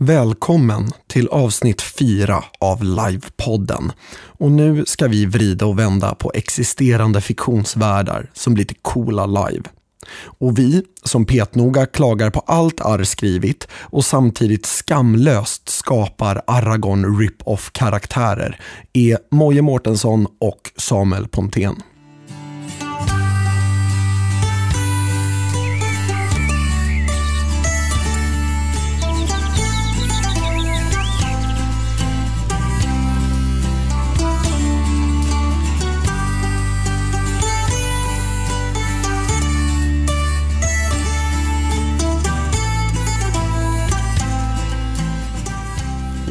Välkommen till avsnitt 4 av Livepodden. Och nu ska vi vrida och vända på existerande fiktionsvärldar som blir till coola live. Och vi, som petnoga klagar på allt Arr skrivit och samtidigt skamlöst skapar Aragorn rip-off-karaktärer, är Moje Mårtensson och Samuel Pontén.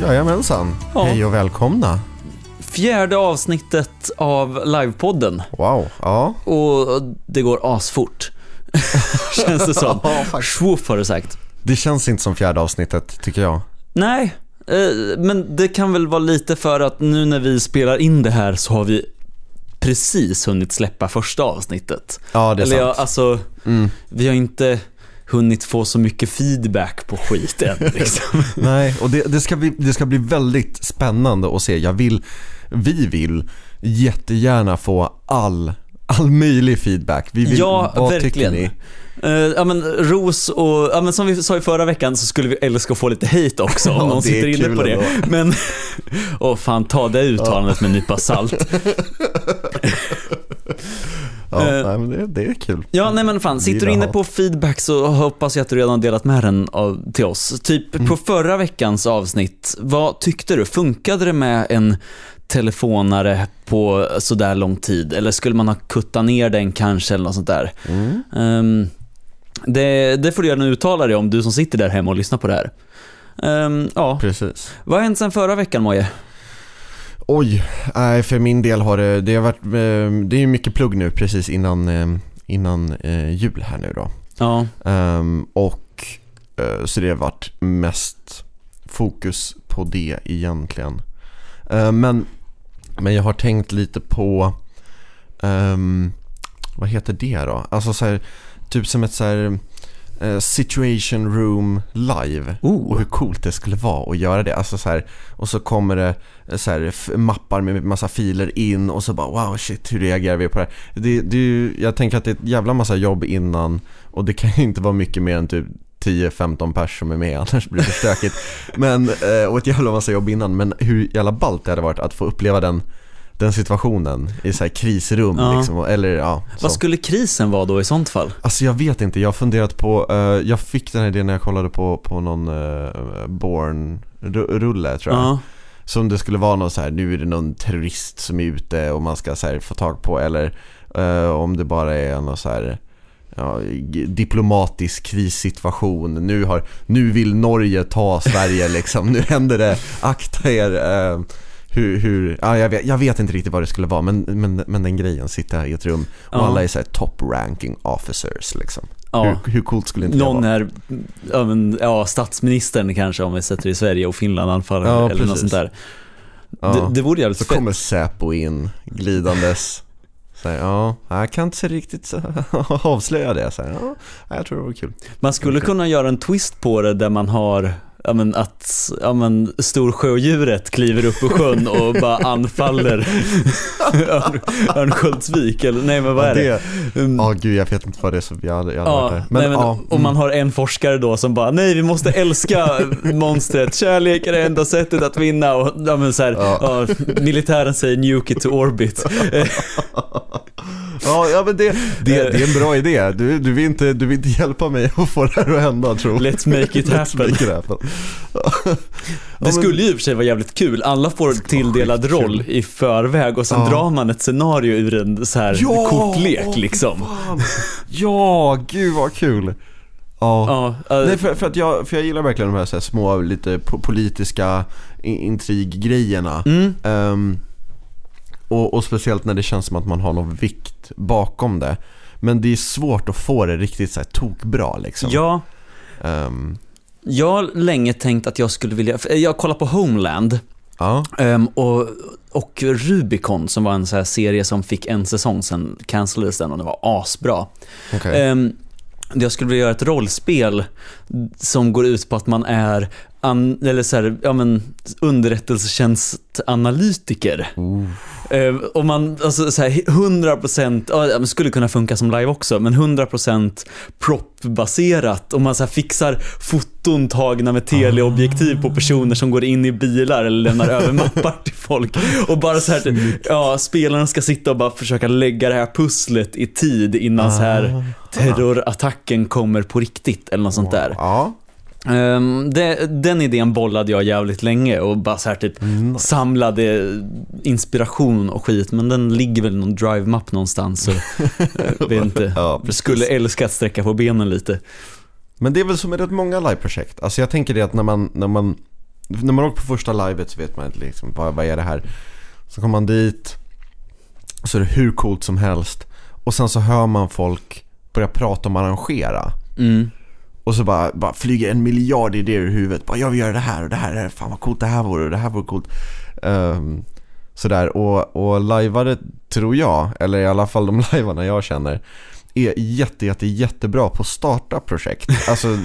Jajamensan. Ja. Hej och välkomna. Fjärde avsnittet av livepodden Wow. Ja. och det går asfort. Känns det som. Ja. Swoof har du sagt. Det känns inte som fjärde avsnittet, tycker jag. Nej, eh, men det kan väl vara lite för att nu när vi spelar in det här så har vi precis hunnit släppa första avsnittet. Ja, det är Eller sant. alltså, Mm. vi har inte hunnit få så mycket feedback på skiten liksom. Nej, och det, det, ska bli, det ska bli väldigt spännande att se. Jag vill, vi vill jättegärna få all, all möjlig feedback. Vi vill, Ja, vad verkligen. tycker ni? Eh, ja men ros och, ja men som vi sa i förra veckan så skulle vi älska att få lite hate också om Ja, någon sitter inne på det. ändå. Men, åh fan ta det uttalandet med en nypa salt. Ja, Eh. nej, men det, det är kul. Ja nej men fan, sitter du inne på feedback så hoppas jag att du redan delat med den av, till oss. Typ Mm. på förra veckans avsnitt, vad tyckte du? Funkade det med en telefonare på sådär lång tid? Eller skulle man ha kuttat ner den kanske eller något sånt där? Mm. Ehm, det, det får du gärna uttala dig om, du som sitter där hemma och lyssnar på det här. Ehm, ja, Precis. vad har hänt sen förra veckan Moje? Oj, nej för min del har det, det har varit, eh, det är ju mycket plugg nu precis innan, eh, innan eh, jul här nu då. Ja, Ehm, och så det har varit mest fokus på det egentligen. Ehm, men, men jag har tänkt lite på, ehm, vad heter det då? Alltså så här, typ som ett så här situation room live. Oh. Och hur coolt det skulle vara att göra det. Alltså så här, och så kommer det eh, så här, mappar med massa filer in och så bara wow shit hur reagerar vi på det här? Det, det ju, jag tänker att det är ett jävla massa jobb innan och det kan ju inte vara mycket mer än typ 10-15 pers som är med annars blir det stökigt. men, eh, och ett jävla massa jobb innan. Men hur jävla ballt det hade varit att få uppleva den, den situationen i så här krisrum Ja. liksom. Eller ja, så. vad skulle krisen vara då i sånt fall? Alltså jag vet inte, jag har funderat på, eh, jag fick den här idén när jag kollade på, på någon uh, Born-rulle tror jag. Ja, Som det skulle vara någon så här, nu är det någon terrorist som är ute och man ska så här, få tag på eller eh, om det bara är någon så här ja, diplomatisk krissituation. Nu, har, nu vill Norge ta Sverige liksom, nu händer det, akta er. Hur, hur, ja, jag, vet, jag vet inte riktigt vad det skulle vara men, men, men den grejen, sitta i ett rum och Ja. alla är så här top ranking officers liksom. ja. Hur, hur coolt skulle inte Någon det vara? är, ja, statsministern kanske om vi sätter i Sverige och Finland anfaller Ja, eller något precis. sånt där. Ja. Det, det vore jävligt Så fett. kommer Säpo in glidandes. Så här, ja, jag kan inte riktigt avslöja det. Så här, ja, jag tror det var kul. Man skulle kunna göra en twist på det där man har Ja men att ja men, storsjödjuret kliver upp ur sjön och bara anfaller Örn, Örnsköldsvik eller nej men vad är det? Ja, Um, gud, jag vet inte vad det är som jag hade, Ja. Men, nej, men, ja, och man mm. har en forskare då som bara nej vi måste älska monstret, kärlek är det enda sättet att vinna och ja, men så här, Ja. ja, militären säger nuke it to orbit. Ja, ja, men det, det, det är en bra idé. Du, du, vill inte, du vill inte hjälpa mig att få det här att hända, tror jag. Let's make it happen. make it happen. Ja, Det skulle ju i och för sig vara jävligt kul. Alla får tilldelad roll i förväg och sen Ja. drar man ett scenario ur en så här kortlek åh, liksom. fan. Ja, gud vad kul. Ja. Ja, äh, Nej, för, för, att jag, för jag gillar verkligen de här, så här små, lite po- politiska in- intriggrejerna. mm, Ehm, och, och speciellt när det känns som att man har någon vikt bakom det. Men det är svårt att få det riktigt så här tokbra liksom. ja, Ehm, jag har länge tänkt att jag skulle vilja, jag kollar på Homeland ja. ehm, och, och Rubicon som var en så här serie som fick en säsong, sen cancellades den och det var asbra. okej. Ehm, jag skulle vilja göra ett rollspel som går ut på att man är an, eller så här, ja men underrättelsetjänstanalytiker. Eh, och man, alltså så här, 100%, ja, skulle kunna funka som live också, men 100% prop-baserat. Och man så här, fixar foton tagna med teleobjektiv på personer som går in i bilar eller lämnar över mappar till folk. Och bara så här, ja, spelarna ska sitta och bara försöka lägga det här pusslet i tid innan så här terrorattacken kommer på riktigt eller något sånt där. Ja, Um, det, den idén bollade jag jävligt länge och bara så här typ Mm. samlade inspiration och skit men den ligger väl i någon drive-mapp någonstans så jag vet inte. Ja, skulle älska att sträcka på benen lite. Men det är väl som med rätt många liveprojekt. Alltså jag tänker det att när man, när man, när man åker på första livet så vet man inte liksom vad, vad är det här. Så kommer man dit, och så är det hur coolt som helst. Och sen så hör man folk börja prata om att arrangera. Mm. Och så bara, bara flyger en miljard idéer ur huvudet. Bara jag vill göra det här och det här, är- fan vad coolt det här vore och det här vore coolt. Um, sådär, och, och lajvare tror jag, eller i alla fall de lajvarna jag känner, är jätte, jätte, jättebra på att starta projekt. Alltså,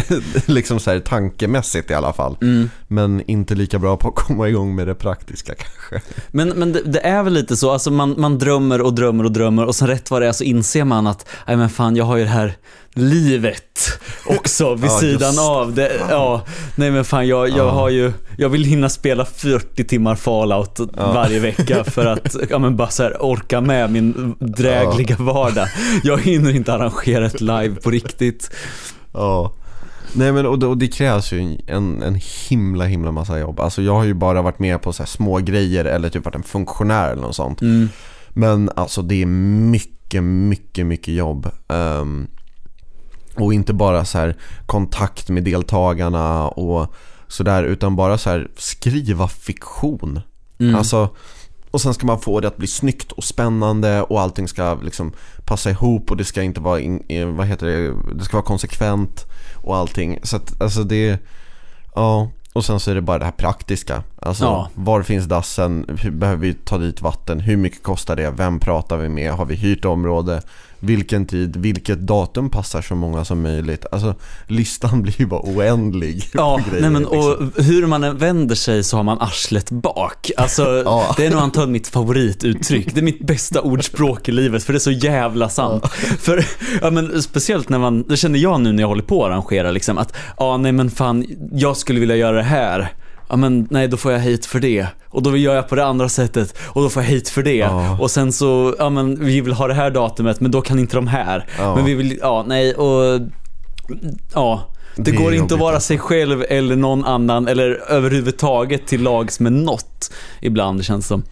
liksom så här tankemässigt i alla fall. Mm. Men inte lika bra på att komma igång med det praktiska kanske. Men, men det, det är väl lite så, alltså man, man drömmer och drömmer och drömmer och sen rätt vad det är så inser man att, nej men fan jag har ju det här livet också vid Ja, sidan just av. Det, ja, nej men fan jag, jag Ja. har ju, jag vill hinna spela 40 timmar Fallout varje vecka för att, ja men bara så här, orka med min drägliga vardag. Jag hinner inte arrangera ett live på riktigt. Ja. Nej men och det, och det krävs ju en, en himla himla massa jobb. Alltså jag har ju bara varit med på så små grejer eller typ varit en funktionär eller något sånt. Mm. Men alltså det är mycket, mycket, mycket jobb. Ehm, och inte bara så här kontakt med deltagarna och sådär utan bara så här skriva fiktion. Mm. Alltså, och sen ska man få det att bli snyggt och spännande och allting ska liksom passa ihop och det ska inte vara, in, eh, vad heter det, det ska vara konsekvent och allting. Så att alltså det, ja. Och sen så är det bara det här praktiska. Alltså Ja. var finns dassen? Hur, behöver vi ta dit vatten? Hur mycket kostar det? Vem pratar vi med? Har vi hyrt område? Vilken tid? Vilket datum passar så många som möjligt? Alltså listan blir ju bara oändlig. Ja, grejer, nej men liksom. och hur man än vänder sig så har man arslet bak. Alltså, Ja. det är nog antagligen mitt favorituttryck. Det är mitt bästa ordspråk i livet för det är så jävla sant. För, ja men speciellt när man, det känner jag nu när jag håller på att arrangera liksom att, ja nej men fan, jag skulle vilja göra det här. Ja men nej, då får jag hit för det. Och då gör jag på det andra sättet och då får jag hit för det. Ja. Och sen så, ja men vi vill ha det här datumet men då kan inte de här. Ja. Men vi vill, ja nej och, ja. Det, Det går inte att vara alltså. sig själv eller någon annan eller överhuvudtaget till lags med något ibland det känns som.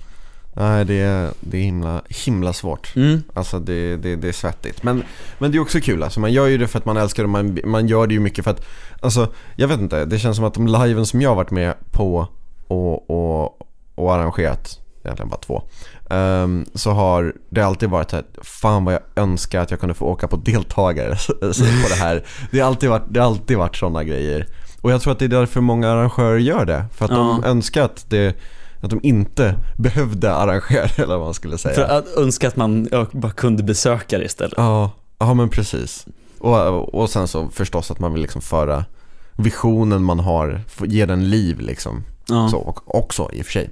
Nej, det är, det är himla, himla svårt. Mm. Alltså det, det, det är svettigt. Men, men det är också kul alltså. Man gör ju det för att man älskar det. Man, man gör det ju mycket för att, alltså jag vet inte. Det känns som att de liven som jag har varit med på och, och, och arrangerat, egentligen bara två. ehm, så har det alltid varit att fan vad jag önskar att jag kunde få åka på deltagare på det här. Det har alltid varit, det har alltid varit sådana grejer. Och jag tror att det är därför många arrangörer gör det. För att de Ja. önskar att det att de inte behövde arrangera eller vad man skulle säga. För att önska att man bara kunde besöka det istället. Ja, ja men precis. Och, och sen så förstås att man vill liksom föra visionen man har, ge den liv liksom. Ja. Så, och, också i och för sig.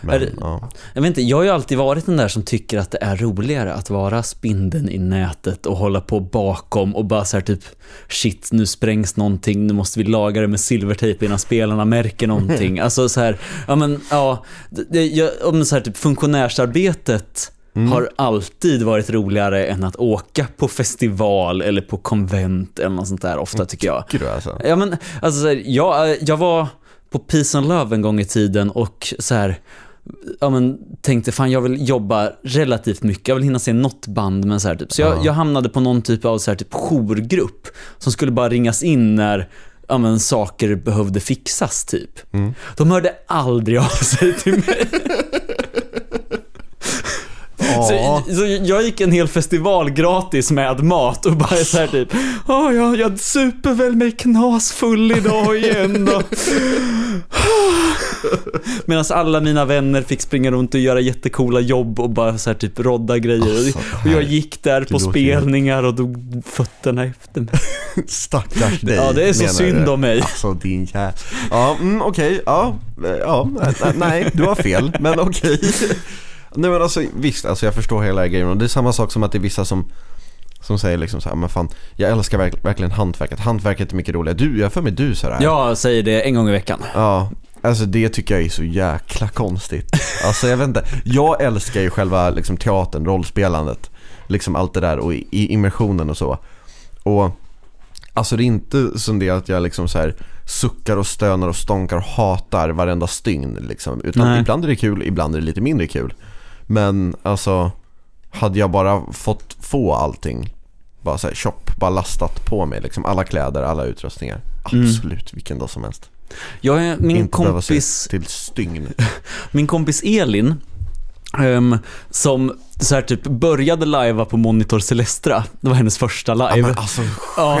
Men, det- ja. Jag vet inte, jag har ju alltid varit den där som tycker att det är roligare att vara spindeln i nätet och hålla på bakom och bara så här typ shit, nu sprängs någonting, nu måste vi laga det med silvertejp innan spelarna märker någonting. Alltså så här, ja men ja, det, jag, om så här typ funktionärsarbetet har alltid varit roligare än att åka på festival eller på konvent eller något sånt där ofta tycker jag. Tycker du alltså? Ja men alltså så här, jag, jag var på Peace and Love en gång i tiden och så här ja men tänkte fan jag vill jobba relativt mycket, jag vill hinna se något band men så här typ. Så jag, Ja. jag hamnade på någon typ av så här typ jourgrupp som skulle bara ringas in när ja men saker behövde fixas typ. Mm. De hörde aldrig av sig till mig. Så, så jag gick en hel festival gratis med mat och bara så här typ Åh, jag, jag super väl mig knasfull idag igen då. Medan alla mina vänner fick springa runt och göra jättecoola jobb och bara så här typ rodda grejer. Alltså, och jag gick där på spelningar och drog fötterna efter mig. Stackars dig Ja, det är så synd du? om mig. Alltså din jä... Ja, mm, okej, ja, eh, ja, nej, du har fel, men okej Nej men alltså visst, alltså jag förstår hela grejen och det är samma sak som att det är vissa som som säger liksom så här, men fan, jag älskar verk, verkligen hantverket. Hantverket är mycket roligare. Du, jag för mig du så här. Jag säger det en gång i veckan. Ja, alltså det tycker jag är så jäkla konstigt. Alltså jag vet inte, jag älskar ju själva liksom teatern, rollspelandet. Liksom allt det där och i, immersionen och så. Och alltså det är inte som det att jag liksom så här suckar och stönar och stånkar och hatar varenda stygn liksom. Utan Nej. ibland är det kul, ibland är det lite mindre kul. Men alltså, hade jag bara fått få allting, bara så här chop, bara lastat på mig liksom. Alla kläder, alla utrustningar. Mm. Absolut, vilken dag som helst. Jag är, min Inte kompis till stygn. Min kompis Elin, ehm, som så här typ började lajva på Monitor Celestra. Det var hennes första Ja, live. men alltså, Ja.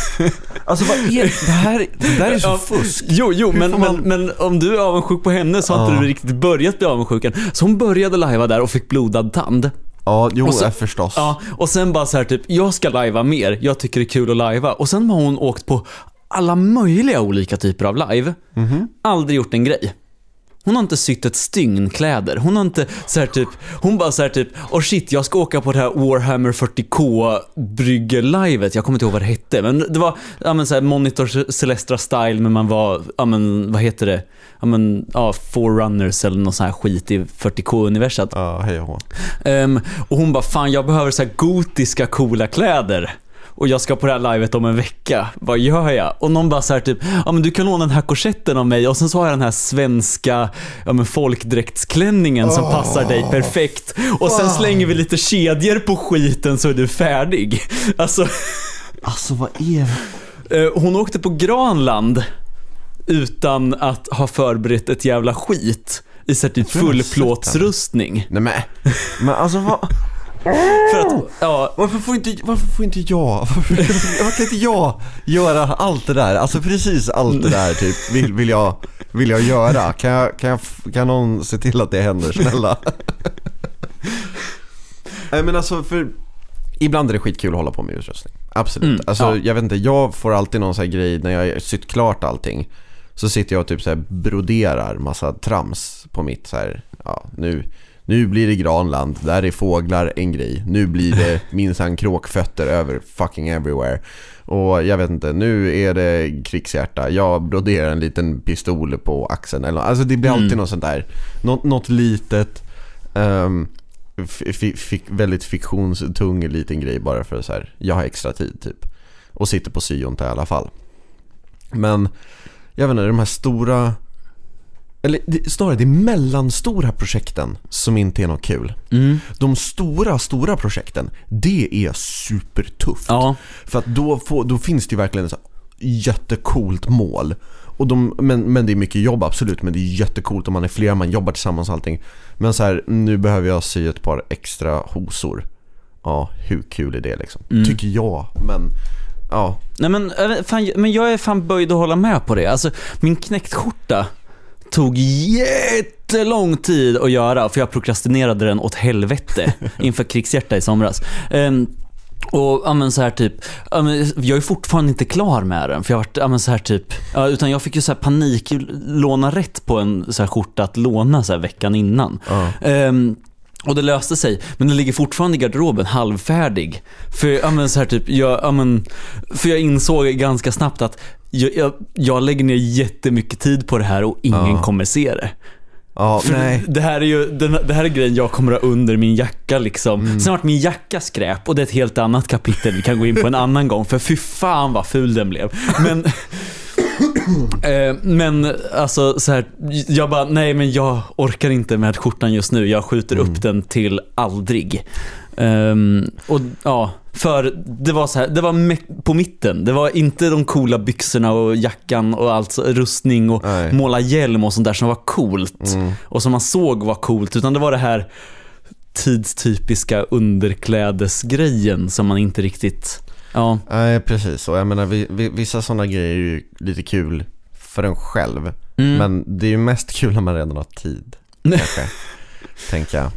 alltså, vad är det här? Det där är så Ja, fusk. Jo, jo, men, man- men, men om du är avundsjuk på henne så har inte Ja. du riktigt börjat bli avundsjuk än. Så hon började lajva där och fick blodad tand. Ja, jo, så- eh, förstås. Ja, och sen bara så här typ, jag ska lajva mer, jag tycker det är kul att lajva. Och sen har hon åkt på alla möjliga olika typer av live. Mhm. Aldrig gjort en grej. Hon har inte sytt ett stygn kläder. Hon har inte så här typ, hon bara så här typ, oh shit, jag ska åka på det här Warhammer 40K brygger-livet. Jag kommer inte ihåg vad det hette, men det var, ja men så här Monitor Celestra style, men man var, ja men vad heter det? Ja men, ja, Forerunners eller någon sån här skit i 40K-universat. Ja, hej och. Ehm, och hon bara, fan jag behöver så här gotiska coola kläder. Och jag ska på det här livet om en vecka. Vad gör jag? Och någon bara så här typ, ja men du kan låna den här korsetten av mig och sen så har jag den här svenska, ja men folkdräktsklänningen som passar dig perfekt. Och sen slänger vi lite kedjor på skiten så är du färdig. Alltså, Alltså vad är det? eh, hon åkte på Granland utan att ha förberett ett jävla skit. I så typ fullplåtsrustning. Nej men, men alltså vad, att, ja, varför får inte, varför får inte jag, varför, varför kan inte jag göra allt det där? Alltså precis allt det där typ vill, vill, jag, vill jag göra. Kan, jag, kan, jag, kan någon se till att det händer, snälla? Nej men alltså för Ibland är det skitkul att hålla på med utrustning. Absolut. Mm, alltså ja. jag vet inte, jag får alltid någon sån grej när jag sytt klart allting. Så sitter jag och typ så här broderar massa trams på mitt så här, ja nu, nu blir det Granland, där är fåglar en grej. Nu blir det minsann kråkfötter över fucking everywhere. Och jag vet inte, nu är det krigshjärta. Jag broderar en liten pistol på axeln eller Alltså det blir alltid Mm. något sånt där. Något, något litet. fick väldigt fiktionstung liten grej bara för så här. jag har extra tid typ. Och sitter på syjonta i alla fall. Men jag vet inte, de här stora, eller det- snarare de mellanstora projekten som inte är något kul. mm, De stora, stora projekten, det är supertufft. ja. För att då, får, då finns det ju verkligen ett jättecoolt mål. Och de, men, men det är mycket jobb absolut, men det är jättecoolt om man är flera, man jobbar tillsammans och allting. Men så här, nu behöver jag sy ett par extra hosor. Ja, hur kul är det liksom? Mm. Tycker jag, men ja. Nej men, vet- fan, men jag är fan böjd att hålla med på det. Alltså, min knäcktskjorta tog jättelång tid att göra för jag prokrastinerade den åt helvete inför krigshjärta i somras. Ehm, och ja men så här typ, ja, men jag är fortfarande inte klar med den för jag har varit, ja men så här typ, ja, utan jag fick ju så här panik låna rätt på en så här skjorta att låna så här veckan innan. ja. Ehm, och det löste sig, men den ligger fortfarande i garderoben halvfärdig. För, ja, men, så här, typ, jag, ja, men, för jag insåg ganska snabbt att jag, jag, jag lägger ner jättemycket tid på det här och ingen Ja. kommer se det. Ja, För nej. Det här är ju den, det här är grejen jag kommer ha under min jacka liksom. Mm. Sen vart min jacka skräp och det är ett helt annat kapitel vi kan gå in på en annan gång. För fy fan vad ful den blev. Men, eh, men alltså så här, jag bara, nej men jag orkar inte med skjortan just nu. Jag skjuter Mm. upp den till aldrig. Ehm, och ja, för det var så här, det var på mitten. Det var inte de coola byxorna och jackan och allt, rustning och Nej. måla hjälm och sånt där som var coolt Mm. och som man såg var coolt, utan det var det här tidstypiska underklädesgrejen som man inte riktigt, ja, Nej, precis. Och jag menar, vi, vi, vissa sådana grejer är ju lite kul för en själv. Mm. Men det är ju mest kul när man redan har tid. Kanske, tänker jag.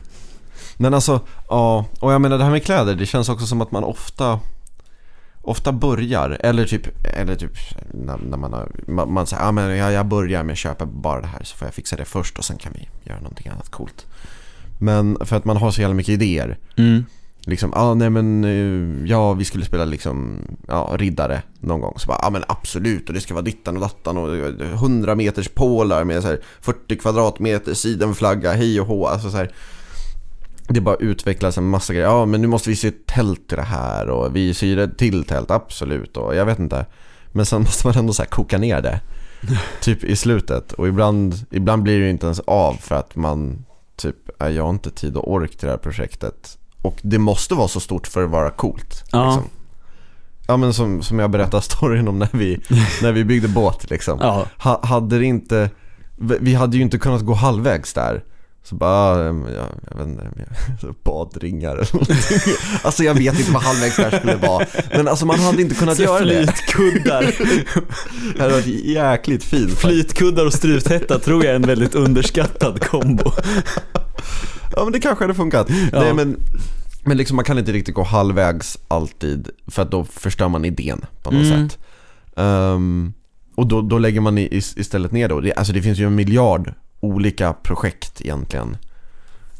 Men alltså, ja, och jag menar det här med kläder, det känns också som att man ofta Ofta börjar, eller typ, eller typ när, när man har, man, man säger, ja men jag, jag börjar med att köpa bara det här så får jag fixa det först och sen kan vi göra någonting annat coolt. Men för att man har så jävla mycket idéer. Mm. Liksom, ja ah, nej men eh, ja vi skulle spela liksom, ja riddare någon gång. Så bara, ja men absolut och det ska vara dittan och dattan och eh, 100 meters pålar med så här 40 kvadratmeter sidenflagga, hej och hå. Alltså så här, det bara utvecklas en massa grejer. Ja men nu måste vi sy ett tält till det här och vi syr ett till tält, absolut och jag vet inte. Men sen måste man ändå så koka ner det. typ i slutet och ibland, ibland blir det inte ens av för att man typ, "Nej, jag har inte tid och ork till det här projektet. Och det måste vara så stort för att vara coolt. Ja. Liksom. Ja men som, som jag berättade storyn om när vi, när vi byggde båt liksom. Ja. Ha, hade det inte, vi hade ju inte kunnat gå halvvägs där. Så bara, ja, jag vet inte, badringar eller någonting. Alltså jag vet inte vad halvvägs där skulle vara. Men alltså man hade inte kunnat Så göra det. Flytkuddar. Det hade varit jäkligt fint. Flytkuddar och struthätta tror jag är en väldigt underskattad kombo. Ja men det kanske hade funkat. Ja. Nej men, men liksom man kan inte riktigt gå halvvägs alltid för att då förstör man idén på något Mm. sätt. Ehm, och då, då lägger man i, istället ner då. Det, alltså det finns ju en miljard olika projekt egentligen.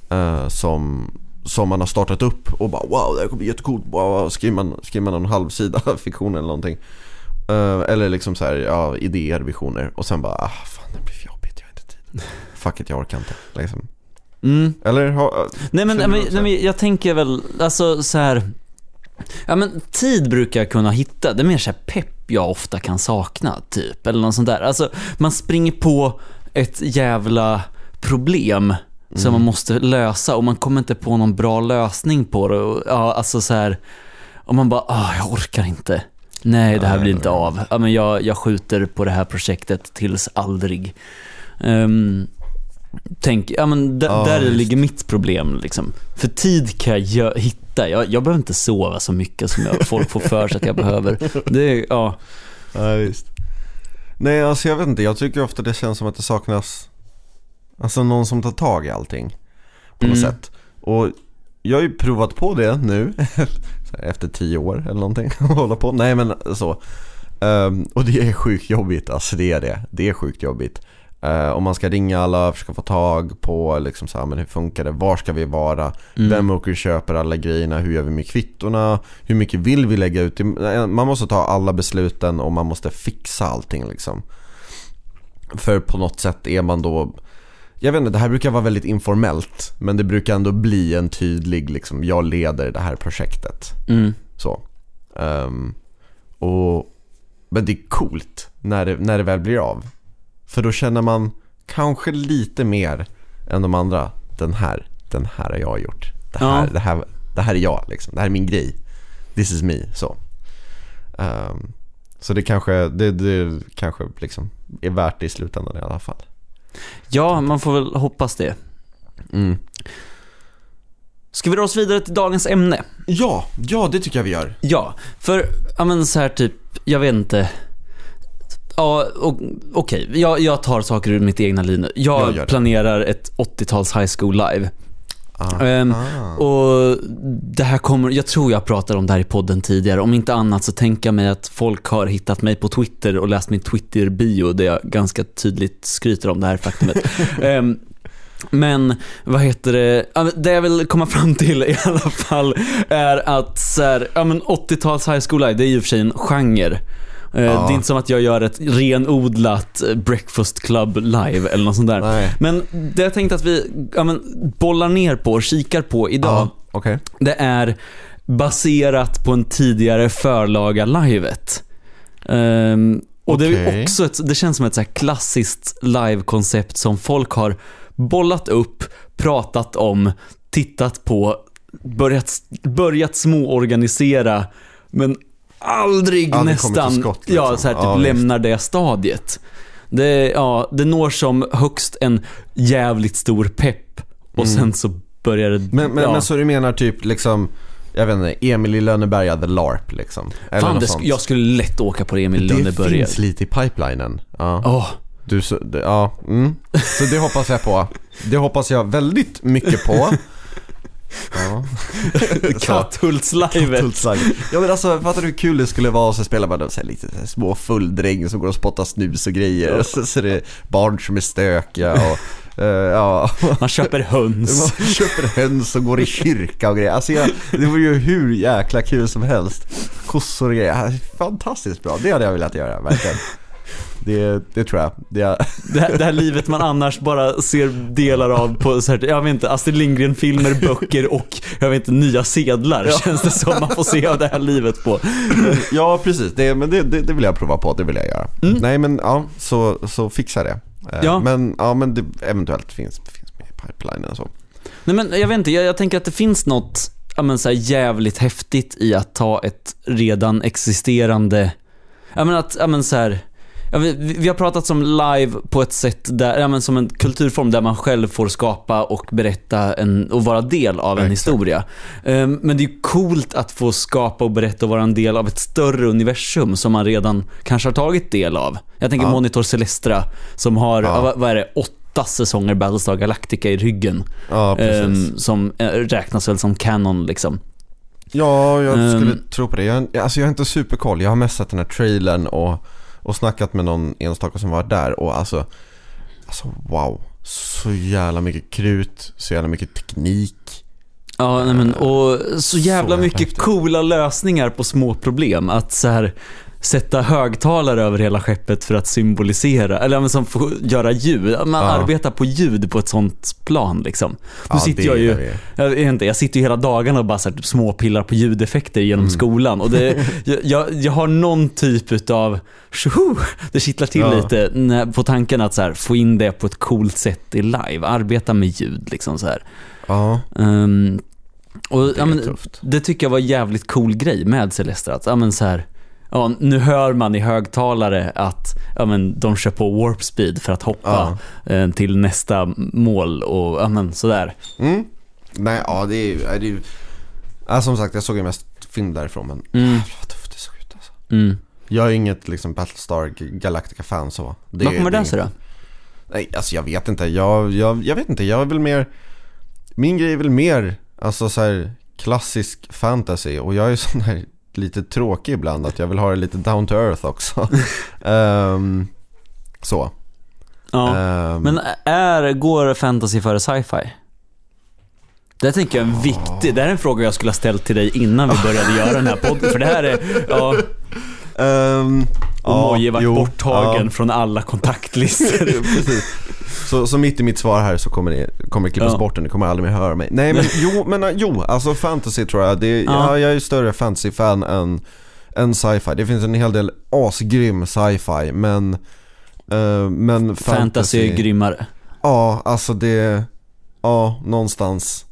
eh, som, som man har startat upp och bara wow det här kommer bli jättecoolt. Wow, skriver, man, skriver man en halvsida fiktion eller någonting. Eh, eller liksom så här, ja, idéer, visioner. Och sen bara, ah, fan det blir för jobbigt, jag har inte tid. Fuck it, jag orkar inte. Liksom. Mm. Eller? Ha, Nej men, men, nej, men jag tänker väl, alltså så här. Ja men tid brukar jag kunna hitta, det är mer så här pepp jag ofta kan sakna typ, eller något sånt där. Alltså man springer på ett jävla problem som man måste lösa och man kommer inte på någon bra lösning på det. Och, ja, alltså så här, och man bara, ah, jag orkar inte. Nej, det här blir inte av. Ja, men jag, jag skjuter på det här projektet tills aldrig. Ehm, tänk, ja men Ja, där visst. ligger mitt problem liksom. För tid kan jag hitta. Jag, jag behöver inte sova så mycket som jag, folk får för sig att jag behöver. Det ja. Ja, visst. Nej, alltså jag vet inte. Jag tycker ofta det känns som att det saknas Alltså någon som tar tag i allting På något Mm. sätt. Och jag har ju provat på det nu Efter tio år eller någonting att hålla på. Nej men så. Ehm, Och det är sjukt jobbigt, alltså det är det. Det är sjukt jobbigt uh, Om man ska ringa alla, försöka få tag på liksom så här, men hur funkar det? Var ska vi vara? Mm. Vem åker och köper alla grejerna? Hur gör vi med kvittorna? Hur mycket vill vi lägga ut? i- Man måste ta alla besluten och man måste fixa allting liksom. För på något sätt är man då Jag vet inte, det här brukar vara väldigt informellt Men det brukar ändå bli en tydlig liksom, jag leder det här projektet. Mm. Så. Ehm, och, men det är coolt när det, när det väl blir av. För då känner man kanske lite mer än de andra. Den här, den här har jag gjort. Det här, Ja. det här, det här är jag liksom. Det här är min grej. This is me. Så. Ehm, så det kanske, det, det kanske liksom är värt det i slutändan i alla fall. ja, man får väl hoppas det. Mm. Ska vi dra oss vidare till dagens ämne? Ja, ja det tycker jag vi gör. Ja, för, ja men så här typ, jag vet inte. Ja, okej, jag, jag tar saker ur mitt egna liv nu. Ja, Jag det. planerar ett 80-tals high school live. Ah. Ah. Och det här kommer, jag tror jag pratade om det här i podden tidigare. Om inte annat så tänker jag mig att folk har hittat mig på Twitter och läst min Twitter-bio där jag ganska tydligt skryter om det här faktumet. Ehm, men vad heter det, det jag vill komma fram till i alla fall är att så här, ja men 80-tals high school live, det är ju för sig en genre. Eh, Ja. Det är inte som att jag gör ett renodlat eh, breakfast club live eller något sånt där. Nej. Men det jag tänkte att vi ja, men, bollar ner på och kikar på idag, Ja, okej. det är baserat på en tidigare förlaga livet. Ehm, och det är också ett, det känns som ett så klassiskt livekoncept som folk har bollat upp, pratat om, tittat på, börjat, börjat småorganisera, men aldrig Aldrig nästan skott, liksom. ja, så här, typ Ja, lämnar det stadiet. Det, ja, det når som högst en jävligt stor pepp och Mm. sen så börjar det... Men, men, ja. men så du menar typ liksom jag vet inte, Emil i Lönneberga the LARP liksom. Eller Fan, det, jag skulle lätt åka på Emil det Lönneberga. finns lite i pipelinen. Ja. Åh, Du, det, ja, mm. Så det hoppas jag på. Det hoppas jag väldigt mycket på. Ja. Katthultslivet. Tultslang. Ja men alltså fattar du hur kul det skulle vara så spelar man så här, lite så här, små fulldräng som går och spottar snus och grejer. Och så, så är det barn som är stökiga och eh, ja, Man köper höns. man köper höns och går i kyrka och grejer. Alltså jag, det vore ju hur jäkla kul som helst. Kossor och grejer. Fantastiskt bra, det hade jag velat göra verkligen. Det, det tror jag. Det, Det här, det här livet man annars bara ser delar av på så här, jag vet inte, Astrid Lindgren-filmer, böcker och jag vet inte, nya sedlar Ja. känns det som man får se av det här livet på. ja precis, det, men det, det, vill jag prova på, det vill jag göra. Mm. Nej men ja, så, så fixa det. Eh, Ja. Men, ja, men det eventuellt finns, finns med i pipelinen så. Nej men jag vet inte, jag, jag tänker att det finns något ja, men, så jävligt häftigt i att ta ett redan existerande, ja men att, ja men så här, ja, vi, vi har pratat som live på ett sätt där, ja men som en kulturform där man själv får skapa och berätta en, och vara del av en Exakt. historia. Ehm, men det är ju coolt att få skapa och berätta och vara en del av ett större universum som man redan kanske har tagit del av. Jag tänker Ja. Monitor Celestra som har, Ja. vad, vad är det, åtta säsonger Battlestar Galactica i ryggen. Ja. Ehm, som eh, räknas väl som canon liksom. ja, jag skulle tro på det. Jag, alltså jag har inte superkoll. Jag har mest sett den här trailern och, och snackat med någon enstaka som var där och alltså, alltså wow. Så jävla mycket krut, så jävla mycket teknik. Ja, nej, men, och så jävla Så mycket häftigt. coola lösningar på små problem. Att så här sätta högtalare över hela skeppet för att symbolisera, eller som får göra ljud. Man Ja. arbetar på ljud på ett sånt plan liksom. Nu Ja, sitter jag ju, jag vet inte, jag sitter ju hela dagarna och bara så här, typ småpillar på ljudeffekter genom Mm. skolan. Och det, jag, jag, har någon typ utav, tjoho, det kittlar till Ja. lite när, på tanken att så här, få in det på ett coolt sätt i live. Arbeta med ljud liksom så här. Ja, Ehm, och, det men, det tycker jag var en jävligt cool grej med Celestra. Att, ja, men, så här, ja, nu hör man i högtalare att ja, men, de kör på warp speed för att hoppa eh, till nästa mål och ja, men, sådär. Mm. Nej, ja det är ju, ja, som sagt jag såg ju mest film därifrån men Mm, vad tufft det såg ut alltså. mm. Jag är inget liksom Battlestar Galactica-fan så. Det, Vad kommer det är sig då? Nej, alltså jag vet inte. Jag, jag, jag vet inte. Jag är väl mer... Min grej är väl mer, alltså så här klassisk fantasy. Och jag är sån här lite tråkig ibland. Att jag vill ha det lite down to earth också. Ehm, så. Ja. Ehm, Men är, går fantasy före sci-fi? Det tänker jag är en viktig, det här är en fråga jag skulle ha ställt till dig innan vi började göra den här podden. För det här är, ja, ehm, och ja, Moje vart jo, borttagen ja. från alla kontaktlistor. Så, så mitt i mitt svar här så kommer det, kommer det klippas Ja. bort och ni kommer aldrig mer höra mig. Nej men jo, men äh, jo, alltså fantasy tror jag. Det, Ja. ja. jag är större fantasy-fan än, än sci-fi. Det finns en hel del asgrym sci-fi men, eh, men fantasy, Fantasy är grymmare. Ja, alltså det, ja någonstans,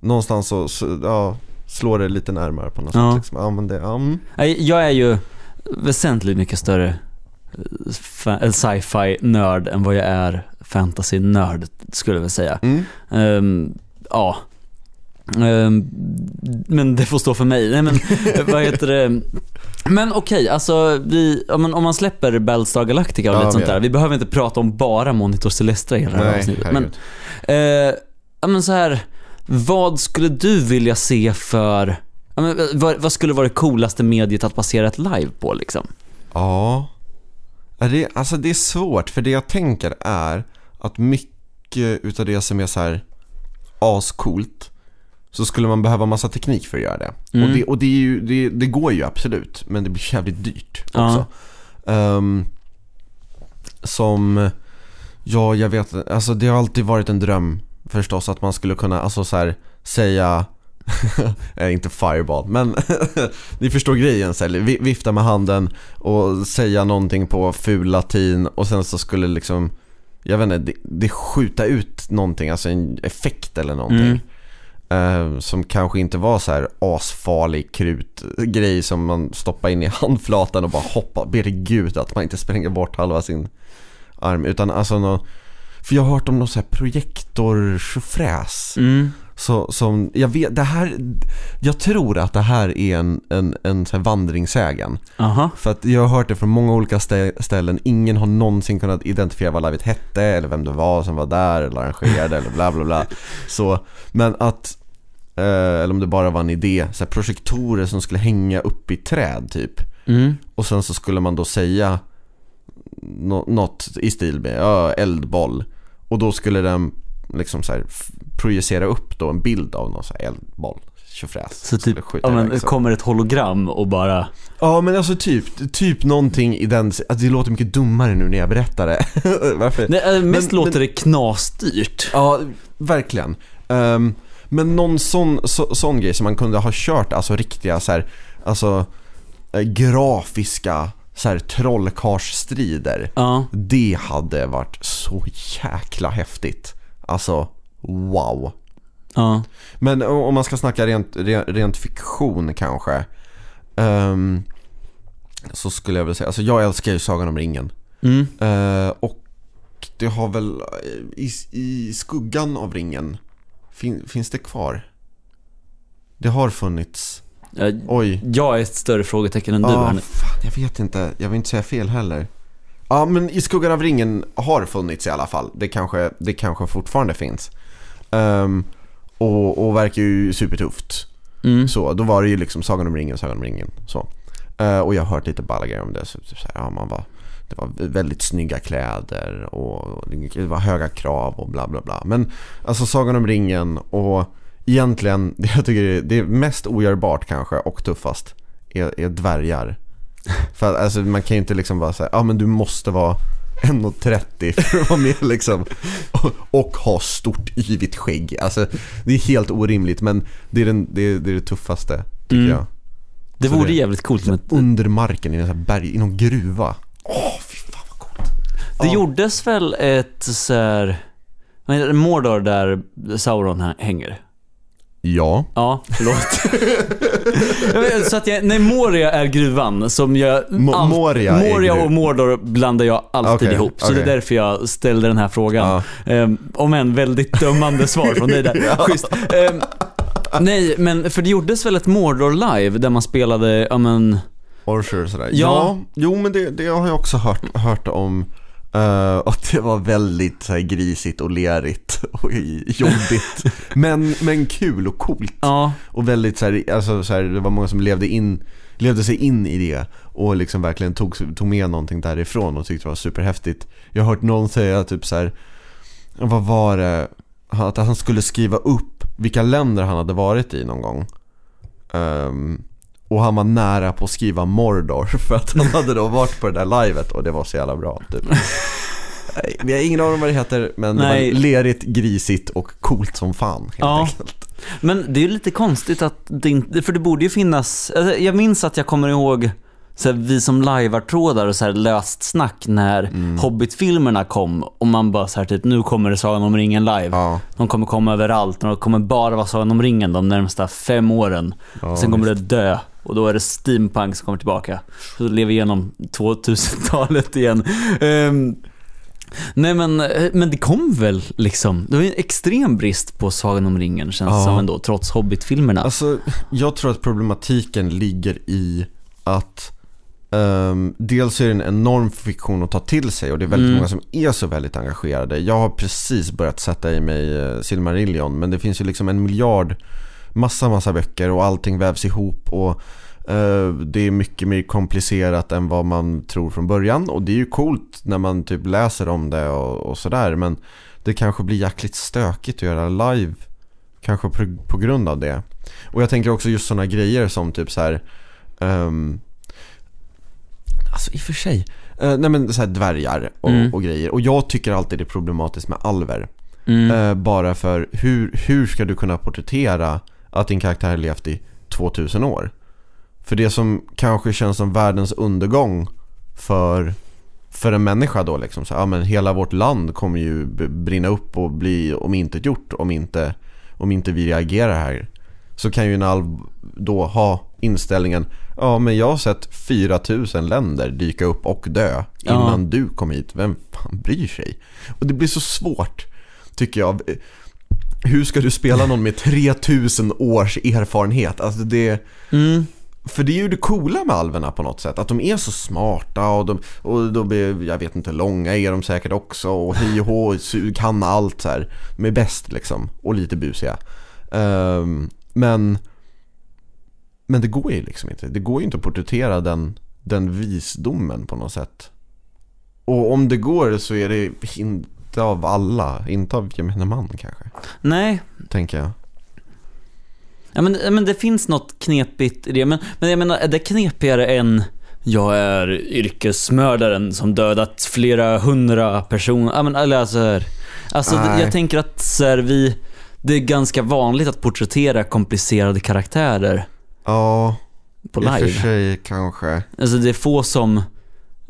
någonstans så, så ja, slår det lite närmare på något Ja. sätt. Liksom. Ja men det, ja, mm. Jag är ju väsentligt mycket större eh, eh, sci-fi-nörd än vad jag är fantasy-nörd, skulle jag väl säga. Mm. Ehm, ja. Ehm, men det får stå för mig. Nej men, vad heter det? Men okej, alltså vi, om, man, släpper Battlestar Galactica och Ja, lite sånt där. Vi behöver inte prata om bara Monitor Celestra i hela det här avsnittet. Men, eh, men så här, vad skulle du vilja se för, ja, men, vad, vad skulle vara det coolaste mediet att basera ett live på liksom? Ja. Det, alltså det är svårt för det jag tänker är att mycket utav det som är så här ascoolt så skulle man behöva massa teknik för att göra det. Mm. Och, det, och det, ju, det, det går ju absolut men det blir jävligt dyrt Ja. också. Ehm, som, ja jag vet alltså det har alltid varit en dröm förstås att man skulle kunna alltså så här, säga Eh, inte fireball, men ni förstår grejen. Så här, vifta med handen och säga någonting på ful latin och sen så skulle liksom, jag vet inte, det, det skjuta ut någonting, alltså en effekt eller någonting. Eh, som kanske inte var så här asfarlig krutgrej som man stoppar in i handflatan och bara hoppar, ber gud att man inte spränger bort halva sin arm. Utan alltså någon för jag har hört om någon så här projektor Mm. Så, som, jag vet, det här, jag tror att det här är en, en, en så vandringssägen. Aha. För att jag har hört det från många olika stä- ställen. Ingen har någonsin kunnat identifiera vad livet hette eller vem det var som var där eller arrangerade eller bla bla bla. Så, men att, eh, eller om det bara var en idé, så här projektorer som skulle hänga upp i träd typ. Mm. Och sen så skulle man då säga nå- något i stil med ja, eldboll. Och då skulle den liksom så här projicera upp då en bild av någon så här eldboll. Tjofräs. Så typ, ja, men, så. kommer ett hologram och bara, Ja men alltså typ, typ någonting i den, alltså det låter mycket dummare nu när jag berättar det. Varför? Nej, äh, mest Men- låter men- det knasdyrt. Ja, verkligen. Ehm, men någon sån, så, sån grej som man kunde ha kört, alltså riktiga så här, alltså eh, grafiska så här trollkarlsstrider. Ja. Det hade varit så jäkla häftigt. Alltså, wow. Ja. Men om man ska snacka rent, re- rent fiktion kanske. ehm, så skulle jag vilja säga, alltså jag älskar ju Sagan om ringen. Mm. Eh, och det har väl eh, i, i skuggan av ringen, fin, finns det kvar? Det har funnits. Ja, Oj. Jag är ett större frågetecken än du Ja, här nu. fan, jag vet inte. Jag vill inte säga fel heller. Ja, men i skuggan av ringen har funnits i alla fall. Det kanske, det kanske fortfarande finns. Ehm, och, och verkar ju supertufft. Mm. Så, då var det ju liksom Sagan om ringen, Sagan om ringen. Så. Eh, och jag har hört lite balla grejer om det. Så, så här, ja, man var, det var väldigt snygga kläder och det var höga krav och bla bla bla. Men alltså Sagan om ringen och egentligen, det jag tycker är, det är mest ogörbart kanske och tuffast är, är dvärgar. För att, alltså, man kan ju inte liksom bara säga, ja men du måste vara 1,30 för att vara med liksom. Och, och ha stort yvigt skägg. Alltså det är helt orimligt men det är, den, det, är, det, är det tuffaste tycker Mm. jag. Det Så vore det- jävligt coolt med Under marken i en här berg, i någon gruva. Åh fy fan vad coolt. Det Ja. gjordes väl ett så här, Mordor där Sauron hä- hänger? Ja. Ja, förlåt. Så att jag, nej, Moria är gruvan som jag... Mo- allt- Moria Moria och Mordor blandar jag alltid Okej, ihop. Så det är därför jag ställde den här frågan. Ja. Um, om en väldigt dömande svar från dig där. Schysst. Ehm, nej, men för det gjordes väl ett Mordor live där man spelade, ja men... Orcher sådär. Ja. Ja. jo men det, det har jag också hört, hört om. Uh, och det var väldigt så här, grisigt och lerigt och jobbigt. men, men kul och coolt. Ja, Och väldigt så här, alltså så här, det var många som levde, in, levde sig in i det och liksom verkligen tog, tog med någonting därifrån och tyckte det var superhäftigt. Jag har hört någon säga typ så här, vad var det, att han skulle skriva upp vilka länder han hade varit i någon gång. Ehm, och han var nära på att skriva Mordor för att han hade då varit på det där livet och det var så jävla bra typ. Vi har ingen aning om vad det heter men Nej. det var lerigt, grisigt och coolt som fan helt Ja. enkelt. men det är lite konstigt att det inte, för det borde ju finnas, alltså, jag minns att jag kommer ihåg så här, vi som lajvar trådar och så här löst snack när Mm. Hobbit-filmerna kom och man bara så här typ, nu kommer det Sagan om ringen live. Ja, De kommer komma överallt och de kommer bara vara Sagan om ringen de närmsta fem åren. ja, Sen kommer det dö och då är det steampunk som kommer tillbaka. Så lever igenom 2000-talet igen. Ehm, nej men, men det kom väl liksom. Det var ju en extrem brist på Sagan om ringen känns Ja. som ändå, trots Hobbit-filmerna. Alltså, jag tror att problematiken ligger i att ehm, dels är det en enorm fiktion att ta till sig och det är väldigt Mm. många som är så väldigt engagerade. Jag har precis börjat sätta i mig uh, Silmarillion men det finns ju liksom en miljard, massa massa böcker och allting vävs ihop och eh, det är mycket mer komplicerat än vad man tror från början och det är ju coolt när man typ läser om det och, och sådär men det kanske blir jäkligt stökigt att göra live Kanske på, på grund av det. Och jag tänker också just sådana grejer som typ så här. ehm, alltså i och för sig. Uh, nej men så här dvärgar och, Mm. och grejer. Och jag tycker alltid det är problematiskt med alver. Mm. Eh, bara för hur, hur ska du kunna porträttera att din karaktär har levt i 2000 år? För det som kanske känns som världens undergång för, för en människa då liksom. Så, ja, men hela vårt land kommer ju brinna upp och bli omintetgjort om inte, om inte vi reagerar här. Så kan ju en alv då ha inställningen Ja men jag har sett 4000 länder dyka upp och dö Ja. innan du kom hit. Vem fan bryr sig? Och det blir så svårt tycker jag. Hur ska du spela någon med 3000 års erfarenhet? Alltså det... Mm. För det är ju det coola med alverna på något sätt. Att de är så smarta och de, och de är, jag vet inte, långa är de säkert också. Och hej och kan allt så här. De är bäst liksom. Och lite busiga. Ehm, men, men det går ju liksom inte. Det går ju inte att porträttera den, den visdomen på något sätt. Och om det går så är det inte av alla. Inte av gemene man kanske. Nej, Tänker jag. Ja, men, men det finns något knepigt i det. Men, men jag menar, är det knepigare än jag är yrkesmördaren som dödat flera hundra personer? Ja, men, eller alltså, här- alltså Nej. jag tänker att så här, vi, det är ganska vanligt att porträttera komplicerade karaktärer Ja, på i och för live. sig kanske. Alltså det är få som,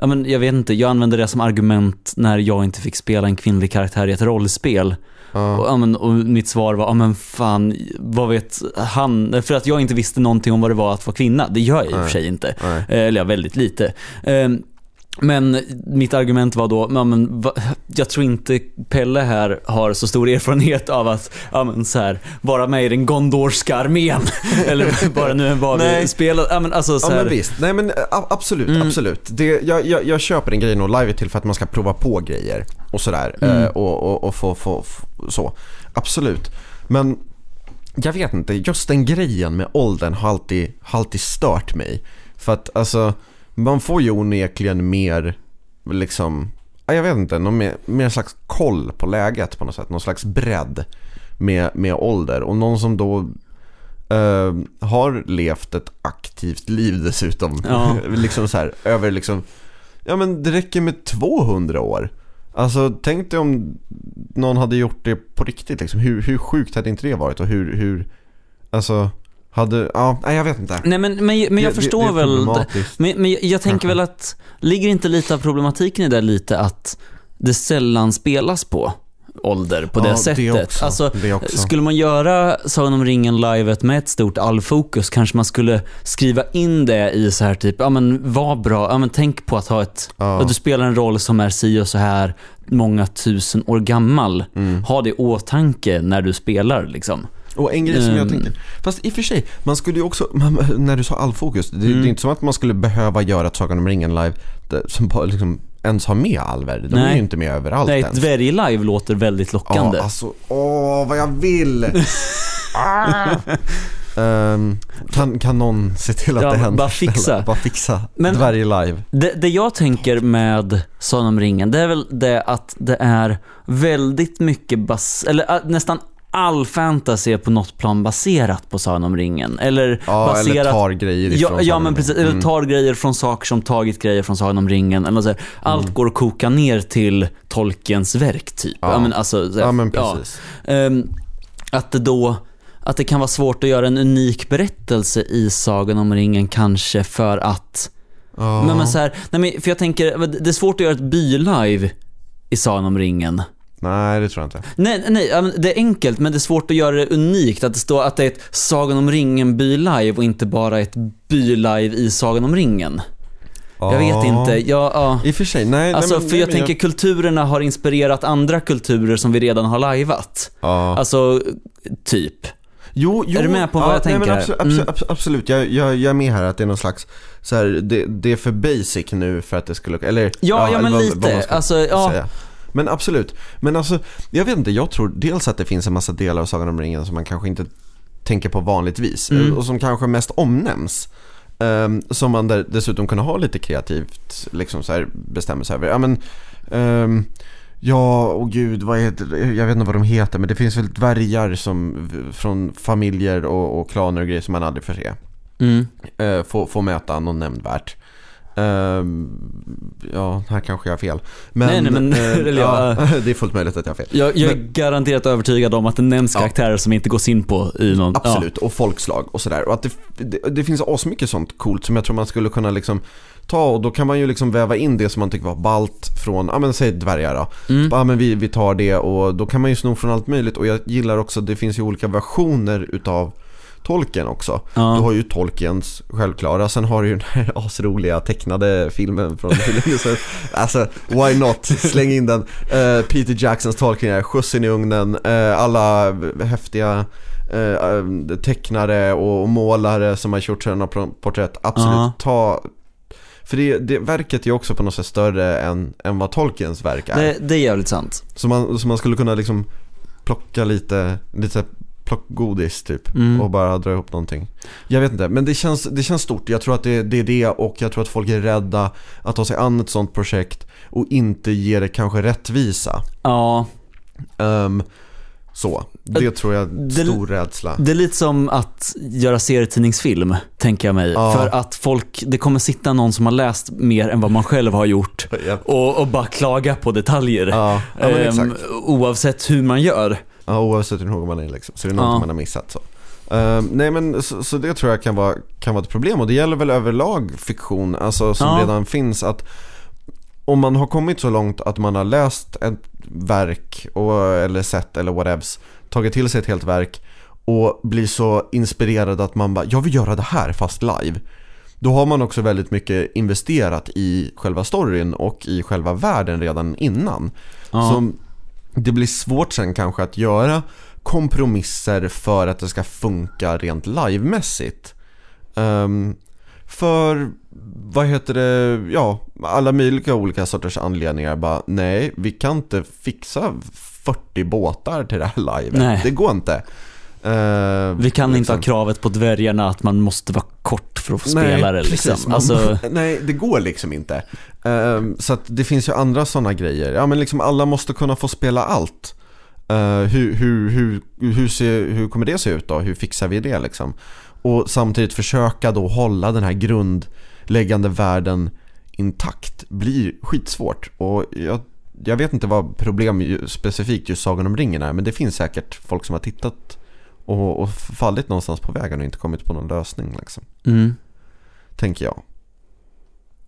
ja men jag vet inte, jag använde det som argument när jag inte fick spela en kvinnlig karaktär i ett rollspel. Ja. Och, ja, men, och mitt svar var, ja men fan, vad vet han? För att jag inte visste någonting om vad det var att vara kvinna. Det gör jag i och för sig inte. Nej. Eh, Eller ja, väldigt lite. Men mitt argument var då, ja, men, va, jag tror inte Pelle här har så stor erfarenhet av att ja, men, så här, vara med i den gondorska armén. Eller bara nu vad vi spelar. Ja, men, alltså, så Ja här, men visst, nej men absolut, Mm. absolut. Det, jag, jag, jag köper en grej nog live till för att man ska prova på grejer och sådär. Mm. Eh, och, och, och få, få, få så. Absolut. Men jag vet inte, just den grejen med åldern har alltid, har alltid stört mig. För att alltså, man får ju onekligen mer, liksom, ja, jag vet inte, någon mer, mer slags koll på läget på något sätt. Någon slags bredd med, med ålder. Och någon som då eh, har levt ett aktivt liv dessutom. Ja. liksom så här, över liksom, ja men det räcker med 200 år. Alltså tänk dig om någon hade gjort det på riktigt liksom. Hur, hur sjukt hade inte det varit? Och hur, hur alltså, hade, ja, nej jag vet inte. Nej men, men, men jag Det- det- förstår det är väl. Men, men jag, jag tänker väl att, ligger inte lite av problematiken i det lite att det sällan spelas på ålder på det Ja, sättet? också, Alltså, det skulle man göra Sagan om ringen-livet med ett stort allfokus kanske man skulle skriva in det i så här typ, ja men var bra, ja men tänk på att ha ett, Ja. att du spelar en roll som är si och så här många tusen år gammal. Mm. Ha det i åtanke när du spelar liksom. Och en grej som jag Mm. tänker, fast i och för sig, man skulle ju också, man, när du sa allfokus, det, det Mm. är inte som att man skulle behöva göra ett Sagan om ringen live det, som bara liksom ens har med alver. De är Nej. ju inte med överallt Nej, ens. dvärg-live låter väldigt lockande. Ja, alltså, åh vad jag vill! ah! Ehm, kan, kan någon se till att Ja, det händer? bara fixa. Bara fixa. Men- Dvärg live. Det, det jag tänker med Sagan om ringen, det är väl det att det är väldigt mycket bas... Eller äh, nästan all fantasy är på något plan baserat på Sagan om ringen. Eller Ja, baserat... eller tar grejer ifrån Ja, ja men precis. ringen. Eller Mm. tar grejer från saker som tagit grejer från Sagan om ringen. Eller så här, allt går att koka ner till Tolkiens verk typ. Ja, Ja. men alltså, så här, Ja men precis. Ehm, att det då, att det kan vara svårt att göra en unik berättelse i Sagan om ringen kanske för att Ja. men, men så här, nej men, för jag tänker, det är svårt att göra ett bylive i Sagan om ringen. Nej det tror jag inte. Nej, nej, ja, det är enkelt men det är svårt att göra det unikt. Att det står att det är ett Sagan om ringen bylive och inte bara ett bylive i Sagan om ringen. Jag vet Ja. inte, ja, ja. I och för sig, nej. Alltså nej, men, för nej, jag tänker kulturerna har inspirerat andra kulturer som vi redan har lajvat. Ja. Alltså, typ. Jo, jo, Är du med på vad jag nej, men tänker? Absolut, Mm. absolut, absolut. Jag, jag, jag är med här att det är någon slags, så här, det, det är för basic nu för att det skulle, eller Ja, ja, eller men vad- lite. vad Alltså, ja. säga. Men absolut, men alltså, jag vet inte, jag tror dels att det finns en massa delar av Sagan om ringen som man kanske inte tänker på vanligtvis Mm. och som kanske mest omnämns. Ehm, som man där, dessutom kunde ha lite kreativt liksom så här, bestämma sig över. Ja, men, ehm, ja, och gud, vad heter? Jag vet inte vad de heter, men det finns väl dvärgar som, från familjer och, och klaner och grejer som man aldrig får se. Mm. Uh, få, få möta någon nämnvärt. Ehm, ja, här kanske jag har fel. Men, Nej, nej, men- eh, ja, ja, det är fullt möjligt att jag har fel. Jag, jag är garanterat övertygad om att det nämns Ja. karaktärer som inte gås in på i någon... Absolut, och folkslag och sådär. Och att det, det, det finns asmycket sånt coolt som jag tror man skulle kunna liksom ta och då kan man ju liksom väva in det som man tycker var balt från, ja men säg dvärgar då. Ja. Mm. Ja men vi, vi tar det och då kan man ju sno från allt möjligt och jag gillar också, det finns ju olika versioner utav Tolkien också. Ja. Du har ju Tolkiens självklara, sen har du ju den här asroliga tecknade filmen från. Alltså, why not? Släng in den. Eh, Peter Jacksons Tolkien är skjutsen i ugnen, eh, alla häftiga eh, tecknare och målare som har gjort sådana porträtt. Absolut, Ja. ta för det, det verket är också på något sätt större än, än vad Tolkiens verk är. Det, det är jävligt sant. Så, man, så man skulle kunna liksom plocka lite, lite plockgodis typ Mm. och bara dra ihop någonting. Jag vet inte, men det känns, det känns stort. Jag tror att det, det är det och jag tror att folk är rädda att ta sig an ett sånt projekt och inte ge det kanske rättvisa. Ja, Ehm, så, det tror jag är det- stor rädsla. det är lite som att göra serietidningsfilm, tänker jag mig. Ja. För att folk, det kommer sitta någon som har läst mer än vad man själv har gjort och, och bara klaga på detaljer. ja, ja exakt. oavsett hur man gör. Ja, oavsett hur noga man är liksom. Så det är något Ja. man har missat så. Ehm, nej men så, så det tror jag kan vara, kan vara ett problem och det gäller väl överlag fiktion, alltså som Ja. redan finns att om man har kommit så långt att man har läst ett verk och, eller sett eller whatevs, tagit till sig ett helt verk och blir så inspirerad att man bara, jag vill göra det här fast live. Då har man också väldigt mycket investerat i själva storyn och i själva världen redan innan. Ja. Så det blir svårt sen kanske att göra kompromisser för att det ska funka rent livemässigt. Ehm, för, vad heter det, ja, alla möjliga olika sorters anledningar bara, nej, vi kan inte fixa 40 båtar till det här live. Nej. Det går inte. Ehm, Vi kan inte liksom. ha kravet på dvärgarna att man måste vara kort för att få Nej, spela det precis. liksom. Man- Alltså, nej, det går liksom inte. Ehm, så det finns ju andra sådana grejer. Ja, men liksom alla måste kunna få spela allt. Eh, hur, hur, hur, hur, ser, hur kommer det se ut då? Hur fixar vi det liksom? Och samtidigt försöka då hålla den här grundläggande världen intakt blir skitsvårt. Och jag, jag vet inte vad problem specifikt just Sagan om ringen är, men det finns säkert folk som har tittat och, och fallit någonstans på vägen och inte kommit på någon lösning liksom. mm. Tänker jag.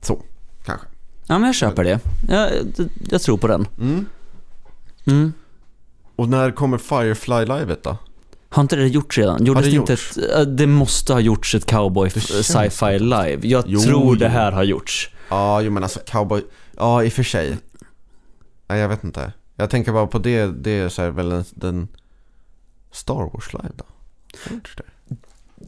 Så, kanske. Ja men jag köper det. Jag, jag tror på den. Mm. Mm. Och när kommer Firefly-livet då? Har inte det gjorts redan? Gjordes det det, inte gjorts? ett, äh, det måste ha gjorts ett cowboy sci-fi live. Jag Jo, tror det här har gjorts. Ja, jo men alltså cowboy, ja i och för sig. Nej, jag vet inte. Jag tänker bara på det, det är så här väl en, den Star Wars live då?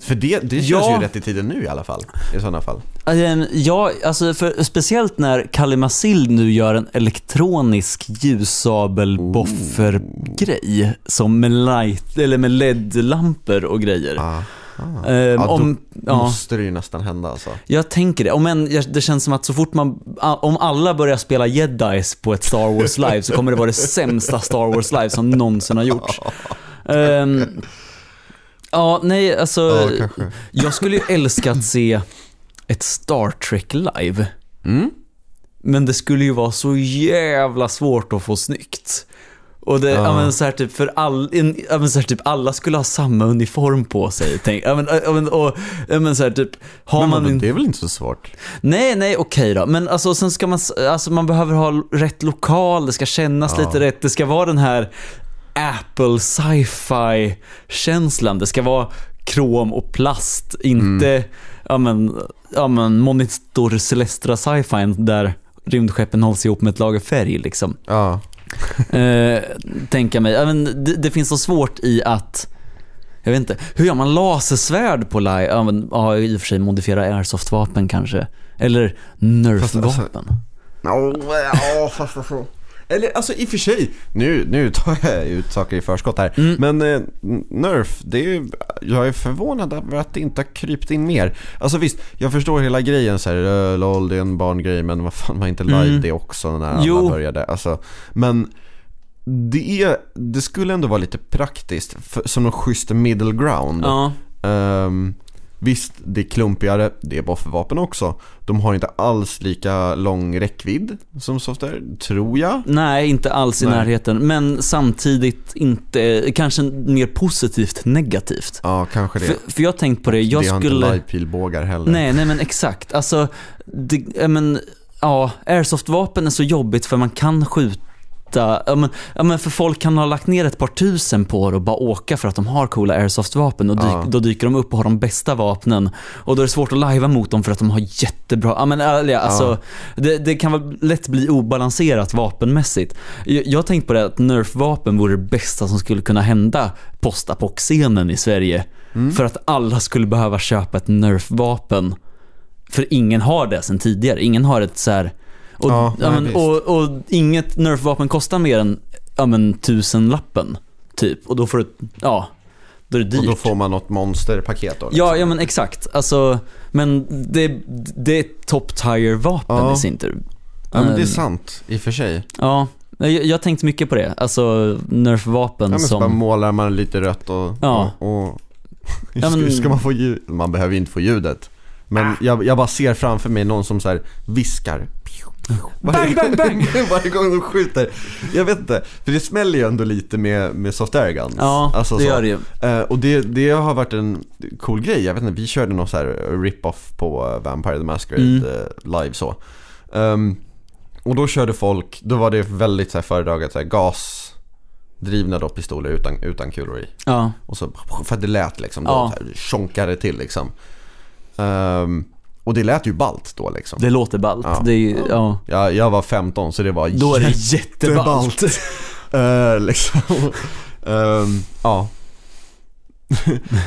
För det, det känns Ja. ju rätt i tiden nu i alla fall. I sådana fall. Ehm, Ja, alltså för, speciellt när Kalle Masil nu gör en elektronisk ljussabelboffer-grej. Som med, light, eller med LED-lampor och grejer. Ah, ah. Ehm, Ja, då om, ja, måste det ju nästan hända alltså. jag tänker det. Om en, det känns som att så fort man, om alla börjar spela jedis på ett Star Wars live så kommer det vara det sämsta Star Wars live som någonsin har gjorts. Ehm, ja, nej, alltså. Ja, kanske. Jag skulle ju älska att se ett Star Trek live. Mm? Men det skulle ju vara så jävla svårt att få snyggt. Och det, Ja. men så här typ för all, en, men så här typ alla skulle ha samma uniform på sig. Tänk, men, men, och, men så här typ, har Men man vadå, en, det är väl inte så svårt? Nej, nej, okej då. Men alltså sen ska man, alltså man behöver ha rätt lokal, det ska kännas Ja. lite rätt. Det ska vara den här Apple sci-fi känslan. Det ska vara krom och plast, inte Mm. ja, men, ja, men monitor celestra sci-fi där rymdskeppen hålls ihop med ett lager färg liksom. Ja. Eh, tänka mig. Ja, men det, det finns så svårt i att jag vet inte, hur gör man lasersvärd på live? Ja, men, ja, i och för sig modifiera airsoft-vapen kanske. Eller nerf-vapen. Ja, fast alltså. Eller alltså i och för sig, nu, nu tar jag ut saker i förskott här. Mm. Men eh, Nerf, det är jag är förvånad över att det inte har krypt in mer. Alltså visst, jag förstår hela grejen så här, äh, lol det är en barngrej men vad fan var inte live Mm. det också när alla Jo. började? Alltså, men det, är, det skulle ändå vara lite praktiskt, för, som någon schysst middle ground. Ja. Ehm, visst, det är klumpigare, det är boffervapen också. De har inte alls lika lång räckvidd som software, tror jag. Nej, inte alls i Nej. närheten. Men samtidigt inte, kanske mer positivt negativt. Ja, kanske det. För, för jag har tänkt på det, jag det har skulle... inte livepilbågar heller. Nej, nej men exakt. Alltså, det, men, ja, airsoft-vapen är så jobbigt för man kan skjuta hitta, ja men, ja men för folk kan ha lagt ner ett par tusen på det och bara åka för att de har coola airsoft-vapen och dyk, Ja. då dyker de upp och har de bästa vapnen. Och då är det svårt att lajva mot dem för att de har jättebra, ja men ärliga, alltså det, det kan väl lätt bli obalanserat vapenmässigt. Jag, jag har tänkt på det att nerf-vapen vore det bästa som skulle kunna hända postapock-scenen i Sverige. Mm. För att alla skulle behöva köpa ett nerf-vapen. För ingen har det sen tidigare. Ingen har ett så här. Och, Ja, ja, nej, men, och, och inget nerf-vapen kostar mer än ja, men, tusenlappen. Typ. Och då får du, ja, då är det dyrt. Och då får man något monsterpaket då? Ja, liksom. ja men exakt. Alltså, men det, det är top tier vapen Ja. i sin tur. ja, men det är sant i och för sig. Ja, jag, jag har tänkt mycket på det. Alltså nerf-vapen Ja, men så bara målar man lite rött och... Ja. och, och Ja, ska, men- ska man få ljud? Man behöver ju inte få ljudet. Men jag, jag bara ser framför mig någon som så här viskar. Varje, Bang, bang, bang! varje gång de skjuter. Jag vet inte, för det smäller ju ändå lite med, med soft air guns. Ja, Alltså det så. gör det ju. Eh, och det, det har varit en cool grej, jag vet inte, vi körde någon så här rip-off på eh, Vampire the Masquerade Mm. eh, live så. Ehm, och då körde folk, då var det väldigt så här föredraget så här, gasdrivna då pistoler utan, utan kulor i. Ja, Och så, för att det lät liksom, då Ja. så här, tjonkade till liksom. Ehm, och det lät ju ballt då liksom. det låter ballt. Ja. Det är, ju- ja. Jag, jag var 15 så det var Då är det jätteballt. Eh, liksom. Ehm, ja.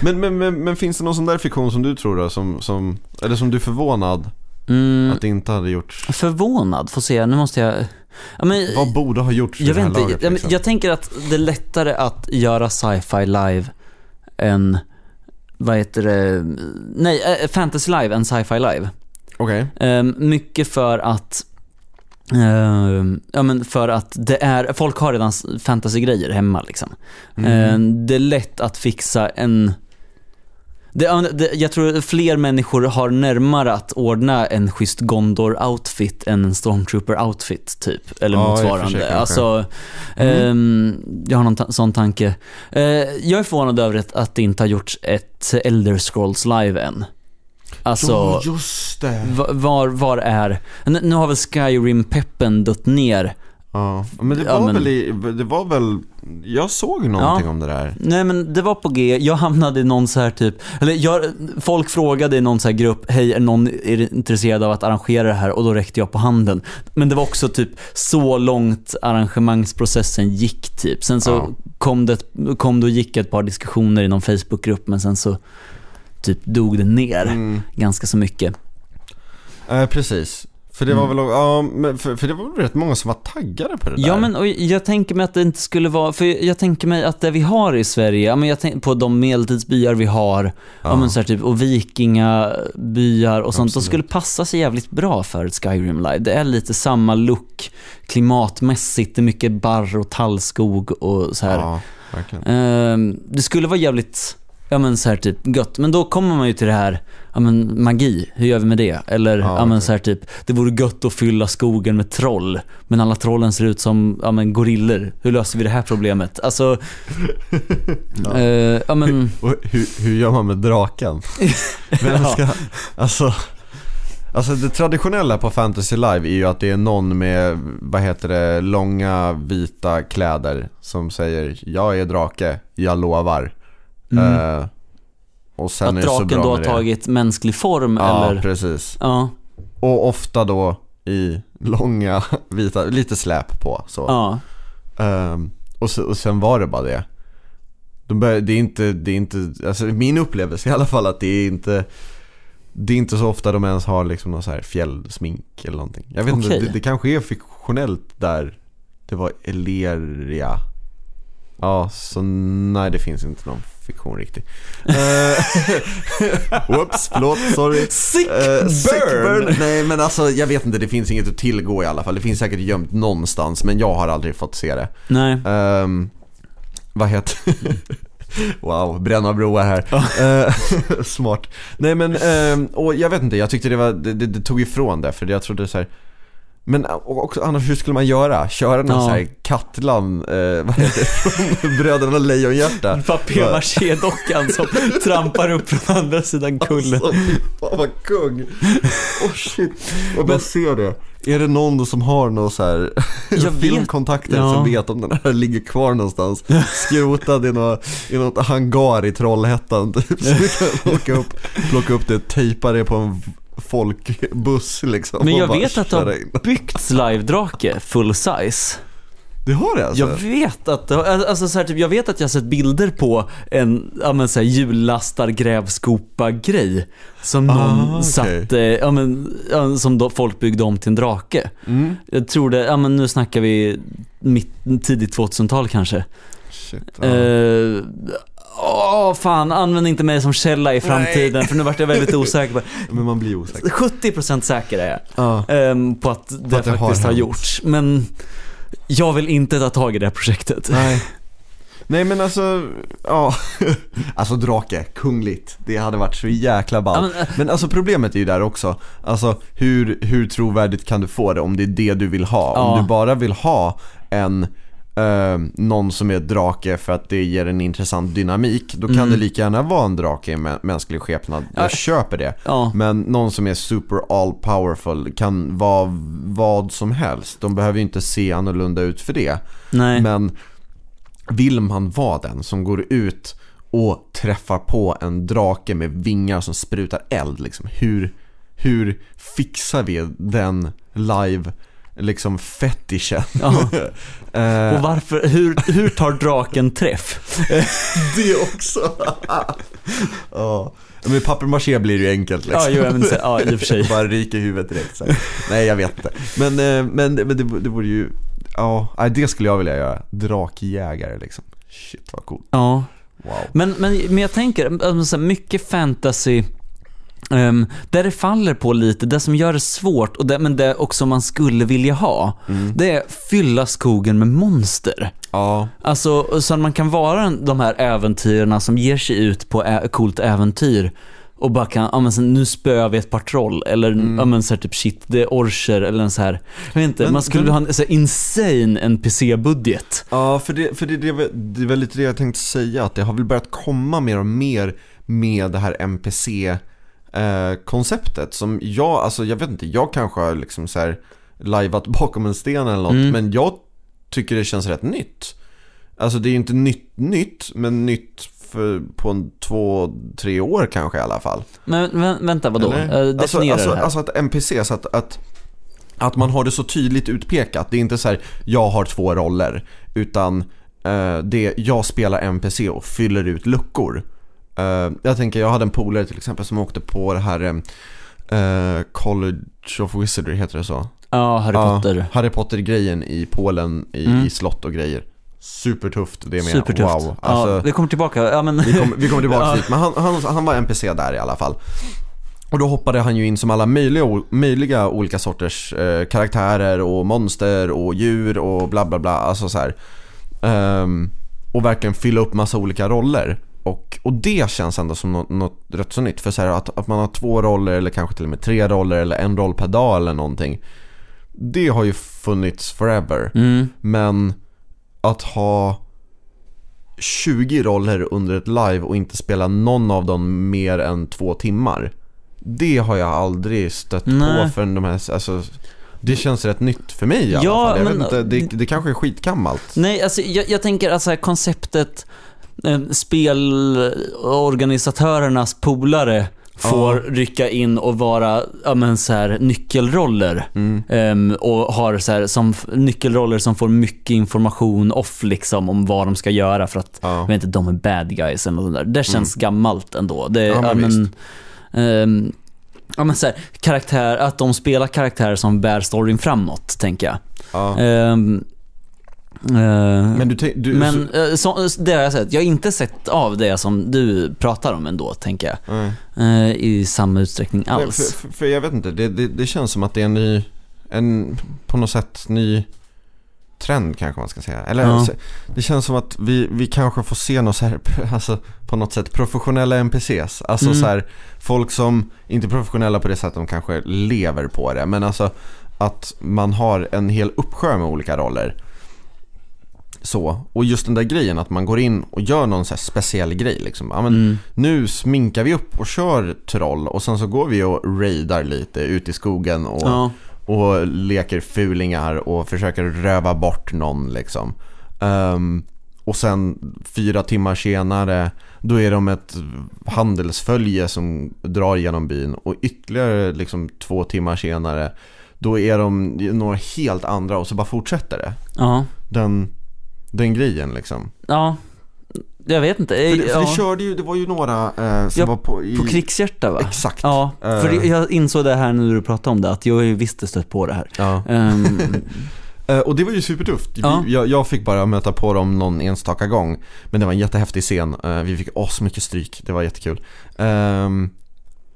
men, men, men, men finns det någon sån där fiktion som du tror då, som, som, eller som du är förvånad Mm, att det inte hade gjorts? förvånad, får se, nu måste jag... Ja, men, Vad borde ha gjorts jag vet inte, laget? jag, liksom? jag tänker att det är lättare att göra sci-fi live än, vad heter det, nej, äh, fantasy live än sci-fi live. Okej. Ehm, mycket för att ehm, ja men för att det är, folk har redan fantasy-grejer hemma liksom. Mm. Ehm, det är lätt att fixa en det, det, jag tror fler människor har närmare att ordna en schysst Gondor-outfit än en Stormtrooper-outfit typ. Eller Ja, motsvarande. kanske. Alltså, Mm. ehm, jag har någon sån tanke. Eh, jag är förvånad över att, det inte har gjorts ett Elder Scrolls live än. Alltså, Ja, just det. Va- Var, var är, nu nu har väl Skyrim-peppen dött ner. Ja, men det Ja, var men- väl i, det var väl, jag såg någonting Ja. om det där. Nej men det var på G, jag hamnade i någon så här typ, eller jag, folk frågade i någon så här grupp, hej är någon intresserad av att arrangera det här? Och då räckte jag på handen. Men det var också typ så långt arrangemangsprocessen gick typ. Sen så Ja. kom det, kom det och gick ett par diskussioner i någon Facebookgrupp men sen så typ dog det ner Mm. ganska så mycket. Eh, precis. För det var Mm. väl, ja, för, för det var väl rätt många som var taggade på det där. Ja men och jag tänker mig att det inte skulle vara, för jag tänker mig att det vi har i Sverige, ja men jag tänker på de medeltidsbyar vi har, ja, men så här typ, och vikingabyar och sånt, de Absolut. skulle passa sig jävligt bra för ett Skyrim Live. Det är lite samma look klimatmässigt, det är mycket barr och tallskog och så här. Ja, verkligen. Ehm, det skulle vara jävligt, ja men så här typ gött. Men då kommer man ju till det här, ja men magi, hur gör vi med det? Eller Ja, ja, men okej. så här typ, det vore gött att fylla skogen med troll. Men alla trollen ser ut som, ja men gorillor. Hur löser vi det här problemet? Alltså, ja, ja men, Och hur, hur gör man med draken? Vem Ja. ska, alltså, alltså det traditionella på Fantasy Live är ju att det är någon med, vad heter det, långa vita kläder som säger Jag är drake, jag lovar. Mm, Eh, och sen att är det så draken bra då har med det. tagit mänsklig form Ja, eller? precis. Ja, Och ofta då i långa vita, lite släp på så. ja. Ehm, och, så, och sen var det bara det. De bör, det är inte, det är inte, alltså min upplevelse i alla fall att det är inte Det är inte så ofta de ens har liksom någon så här fjällsmink eller någonting. Jag vet inte, Okej. det, det kanske är fiktionellt där det var Eleria. Ja, så nej det finns inte någon fiktion riktigt. Eh, Whoops, förlåt, sorry. Sick Eh, sick burn! burn. Nej men alltså jag vet inte, det finns inget att tillgå i alla fall. Det finns säkert gömt någonstans men jag har aldrig fått se det. Nej. Ehm, vad heter Wow, bränna broar här. Eh, smart. Nej men, ehm, och jag vet inte, jag tyckte det var, det, det, det tog ifrån det för jag trodde så här. Men också, annars hur skulle man göra? Köra någon Ja. så här Katlan, eh, vad heter det, från Bröderna Lejonhjärta? Papier-maché-dockan som trampar upp från andra sidan kullen. Alltså, fan vad kung. Oh shit. Och bara se det. Är det någon som har någon så här Jag filmkontakter ja. som vet om den här ligger kvar någonstans Skrotad i något, i något hangar i Trollhättan typ Så vi kan åka upp, plocka upp det, tejpa det på en folkbuss liksom Men jag vet att det har byggts live-drake full size. Det har det alltså? Jag vet att, har- alltså så här, typ, jag vet att jag har sett bilder på en, ja men så här, hjulllastar grävskopa grej Som någon Ah, okej. satte, ja men, som då folk byggde om till en drake. Mm. Jag tror det, ja men nu snackar vi mitt, tidigt 2000-tal kanske. Shit, ja. Eh, Åh fan, använd inte mig som källa i framtiden för nu vart jag väldigt osäker på Men man blir osäker 70% säker är jag Ja, ehm, på att det, att det har faktiskt har, hänt. gjorts. Men jag vill inte ta tag i det här projektet. nej Nej men alltså, ja Alltså drake, kungligt Det hade varit så jäkla ballt Ja, men, alltså problemet är ju där också Alltså hur, hur trovärdigt kan du få det om det är det du vill ha? Ja. Om du bara vill ha en eh, någon som är drake för att det ger en intressant dynamik Då kan Mm. det lika gärna vara en drake i mä- mänsklig skepnad Jag Ja. köper det Ja, Men någon som är super all powerful kan vara vad som helst De behöver ju inte se annorlunda ut för det nej. men vill man vara den som går ut och träffar på en drake med vingar som sprutar eld liksom, hur, hur fixar vi den live liksom fetischen? Ja. Eh, Och varför, hur, hur tar draken träff? det också! ja. Men papier-maché blir ju enkelt liksom. Ja, jo, så- ja, i och för sig. Bara ryka i huvudet direkt så. Nej jag vet inte. Men, eh, men, men det, det vore ju, ja, det skulle jag vilja göra. Drakjägare liksom. Shit vad coolt. Ja. Wow. Men, men, men jag tänker, alltså, mycket fantasy ehm, där det faller på lite, det som gör det svårt och det, men det också man skulle vilja ha, Mm. det är fylla skogen med monster. Ja, Alltså, så att man kan vara de här äventyrarna som ger sig ut på ä- coolt äventyr och bara kan, ja men sen, nu spöar vi ett par troll eller ja men så här, typ shit, det är orcher eller en så här, jag vet inte, Men- man skulle men- ha en så här, insane NPC-budget. ja för, det, för det, det, är väl- det väl lite det jag tänkte säga, att det har väl börjat komma mer och mer med det här NPC-konceptet som jag, alltså jag vet inte, jag kanske har liksom så här lajvat bakom en sten eller något, Mm. men jag tycker det känns rätt nytt. Alltså det är ju inte nytt nytt, men nytt för, på en två, tre år kanske i alla fall. Men vä- vänta, vadå? Eller? Uh, alltså, alltså, alltså att NPC, så att, att, att man har det så tydligt utpekat. Det är inte så här, jag har två roller. Utan eh, det, jag spelar NPC och fyller ut luckor. Eh, jag tänker, jag hade en polare till exempel som åkte på det här eh, College of Wizardry, heter det så? ja, Harry Ja, Potter. Harry Potter-grejen i Polen, i, Mm. i slott och grejer. Supertufft det med. Supertufft. Wow. Alltså, ja, vi kommer tillbaka. Ja, men... vi kommer, vi kommer tillbaka Ja. dit, men han, han, han var NPC där i alla fall. Och då hoppade han ju in som alla möjliga, möjliga olika sorters eh, karaktärer och monster och djur och bla bla bla. Alltså så. Ehm, och verkligen fylla upp massa olika roller. Och, och det känns ändå som något, något rätt så nytt. För så här, att, att man har två roller eller kanske till och med tre roller eller en roll per dag eller någonting. Det har ju funnits forever. Mm. Men att ha 20 roller under ett live och inte spela någon av dem mer än två timmar. Det har jag aldrig stött Nej. på förrän de här, alltså det känns rätt nytt för mig i alla Ja, fall. Jag men- vet inte, det, det kanske är skitgammalt. Nej, alltså jag, jag tänker alltså här, konceptet spelorganisatörernas polare får rycka in och vara, ja men så här, nyckelroller. Mm. Ehm, och har så här, som nyckelroller som får mycket information off liksom om vad de ska göra för att, Ja. vet inte, de är bad guys eller något där. Det känns gammalt ändå. Det, Ja, ja, men ehm, ja, men så här, karaktär, att de spelar karaktärer som bär storyn framåt, tänker jag. Ja. Eh, Men du, du men eh, så, det har jag sett. Jag har inte sett av det som du pratar om ändå, tänker jag. Nej. Eh, I samma utsträckning Nej, alls. För, för, för jag vet inte, det, det, det känns som att det är en ny, en på något sätt ny trend kanske man ska säga. Eller Ja. alltså, det känns som att vi, vi kanske får se något så här, alltså på något sätt professionella NPCs. Alltså Mm. så här, folk som, inte professionella på det sättet de kanske lever på det, men alltså att man har en hel uppsjö med olika roller. Så, och just den där grejen att man går in och gör någon så speciell grej liksom. Ja, men Mm. nu sminkar vi upp och kör troll och sen så går vi och raidar lite ut i skogen och, Ja. och leker fulingar och försöker röva bort någon liksom. Ehm, och sen fyra timmar senare då är de ett handelsfölje som drar genom byn och ytterligare liksom två timmar senare då är de några helt andra och så bara fortsätter det. Ja. Den, den grejen liksom. Ja. Jag vet inte. För, det, för ja. det körde ju, det var ju några eh, som Ja, var på, i, På krigshjärta va? Exakt. Ja, för Eh. det- jag insåg det här när du pratade om det, att jag har ju visst stött på det här. Ja. Eh, och det var ju supertufft. Ja. Jag, jag fick bara möta på dem någon enstaka gång. Men det var en jättehäftig scen. Eh, vi fick mycket stryk. Det var jättekul. Ehm,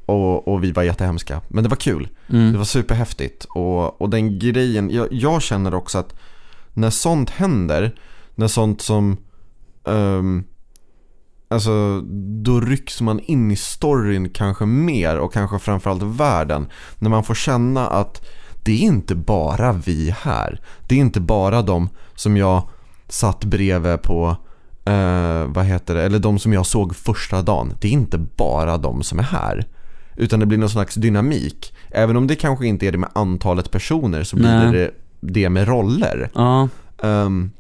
och, och vi var jättehemska. Men det var kul. Det mm. var superhäftigt. Och, och den grejen, jag, jag känner också att när sånt händer, när sånt som ehm, Alltså, då rycks man in i storyn kanske mer och kanske framförallt världen. När man får känna att det är inte bara vi här. Det är inte bara de som jag satt bredvid på, eh, vad heter det, eller de som jag såg första dagen. Det är inte bara de som är här. Utan det blir någon slags dynamik. Även om det kanske inte är det med antalet personer så blir Nej. det det med roller. Ja, Ehm,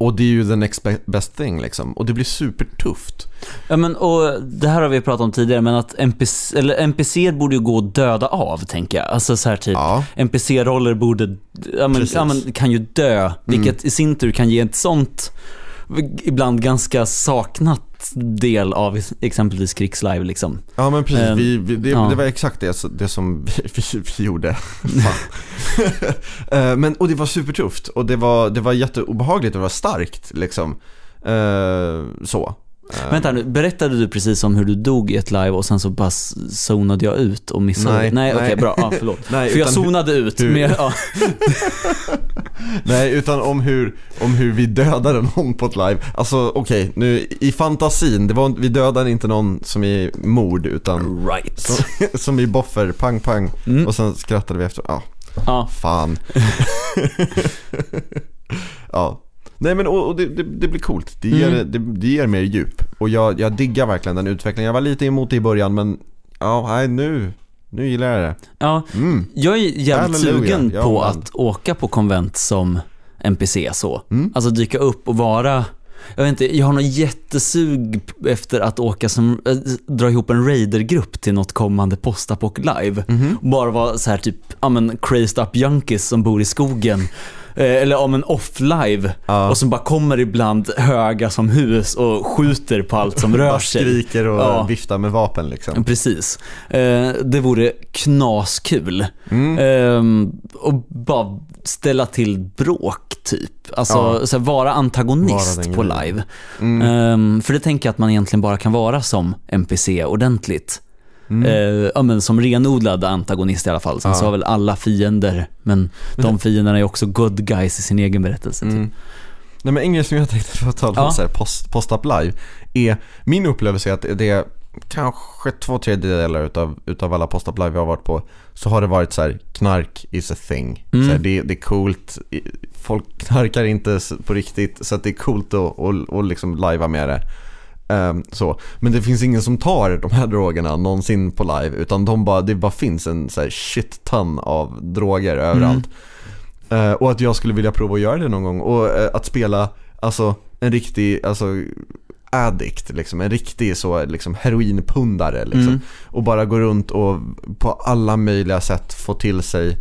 och det är ju the next be- best thing liksom. Och det blir supertufft. ja men och det här har vi pratat om tidigare, men att NPC, eller NPC borde ju gå att döda av, tänker jag. Alltså så här typ, Ja, NPC-roller borde, ja men, ja men kan ju dö, vilket i sin tur kan ge ett sånt, ibland ganska saknat del av exempelvis krigslive liksom. ja men precis. Ehm, vi, vi, det, ja. det var exakt det, det som vi, vi, gjorde. Eh, men, och det var supertufft. Och det var, det var jätteobehagligt och det var starkt liksom. Eh, så. Eh, Vänta nu, berättade du precis om hur du dog i ett live och sen så bara zonade jag ut och missade? Nej, nej okej bra, ja, förlåt. Nej, För jag zonade ut, hur- jag, ja. Nej, utan om hur, om hur vi dödade någon på ett live. Alltså okej, nu i fantasin, det var, vi dödade inte någon som i mord utan right. som, som i boffer, pang pang. Mm. Och sen skrattade vi efter, ja, Ja, fan. ja. Nej men och, och det, det, det blir coolt, det ger, Mm. det, det ger mer djup. Och jag, jag diggar verkligen den utvecklingen. Jag var lite emot det i början men, ja, nej nu, nu gillar jag det. ja. Mm. Jag är jävligt Halleluja, sugen ja, på man. att åka på konvent som NPC så. Mm. Alltså dyka upp och vara jag vet inte, jag har någon jättesug efter att åka som, äh, dra ihop en raidergrupp till något kommande postapock live. Mhm. Och bara vara så här typ, ja men crazed up junkies som bor i skogen. Eh, Eller om en off-live Ja. och som bara kommer ibland höga som hus och skjuter på allt som rör sig. skriker och Ja. viftar med vapen liksom. Precis. Eh, det vore knaskul. Mm. Ehm, och bara ställa till bråk typ. Alltså Ja. vara antagonist Vara på live. Mm. Ehm, för det tänker jag att man egentligen bara kan vara som NPC ordentligt. Mm. Eh, ja, men som renodlad antagonist i alla fall. Sen Ja. så har väl alla fiender, men de fienderna är också good guys i sin egen berättelse. Typ. Mm. Nej men en grej som jag tänkte att tala om Ja. här, post, post-up live är min upplevelse är att det är kanske två tredjedelar utav, utav alla post-up live jag har varit på så har det varit så här knark is a thing. Mm. Så här, det, det är coolt, folk knarkar inte på riktigt så det är coolt att och, och liksom livea med det. Ehm, så. Men det finns ingen som tar de här drogerna någonsin på live utan de bara, det bara finns en så här shit ton av droger överallt. Eh, och att jag skulle vilja prova att göra det någon gång. Och eh, att spela, alltså en riktig, alltså addict liksom. En riktig så liksom heroinpundare liksom. Mm. Och bara gå runt och på alla möjliga sätt få till sig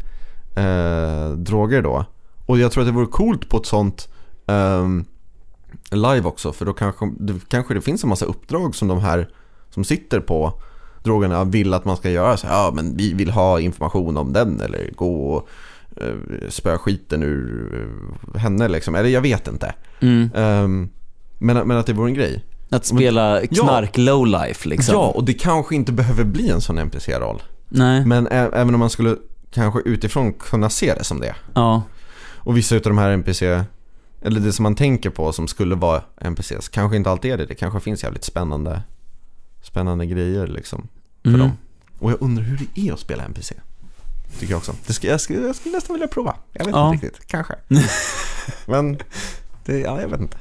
eh, droger då. Och jag tror att det vore coolt på ett sånt ehm, live också. För då kanske det, kanske det finns en massa uppdrag som de här som sitter på drogerna vill att man ska göra. Så, här, ja, men vi vill ha information om den eller gå och eh, spöa skiten ur eh, henne liksom. Eller jag vet inte. Mm. Ehm, men, men att det vore en grej. Att spela knark lowlife liksom. Ja, och det kanske inte behöver bli en sån NPC-roll. Nej. Men ä- även om man skulle kanske utifrån kunna se det som det. Ja. Och vissa utav de här NPC, eller det som man tänker på som skulle vara NPCs, kanske inte alltid är det. Det kanske finns jävligt spännande, spännande grejer liksom för Mm. dem. Och jag undrar hur det är att spela NPC. Tycker jag också. Det ska, jag, skulle, jag skulle nästan vilja prova. Jag vet Ja. inte riktigt, kanske. Men, det, ja jag vet inte.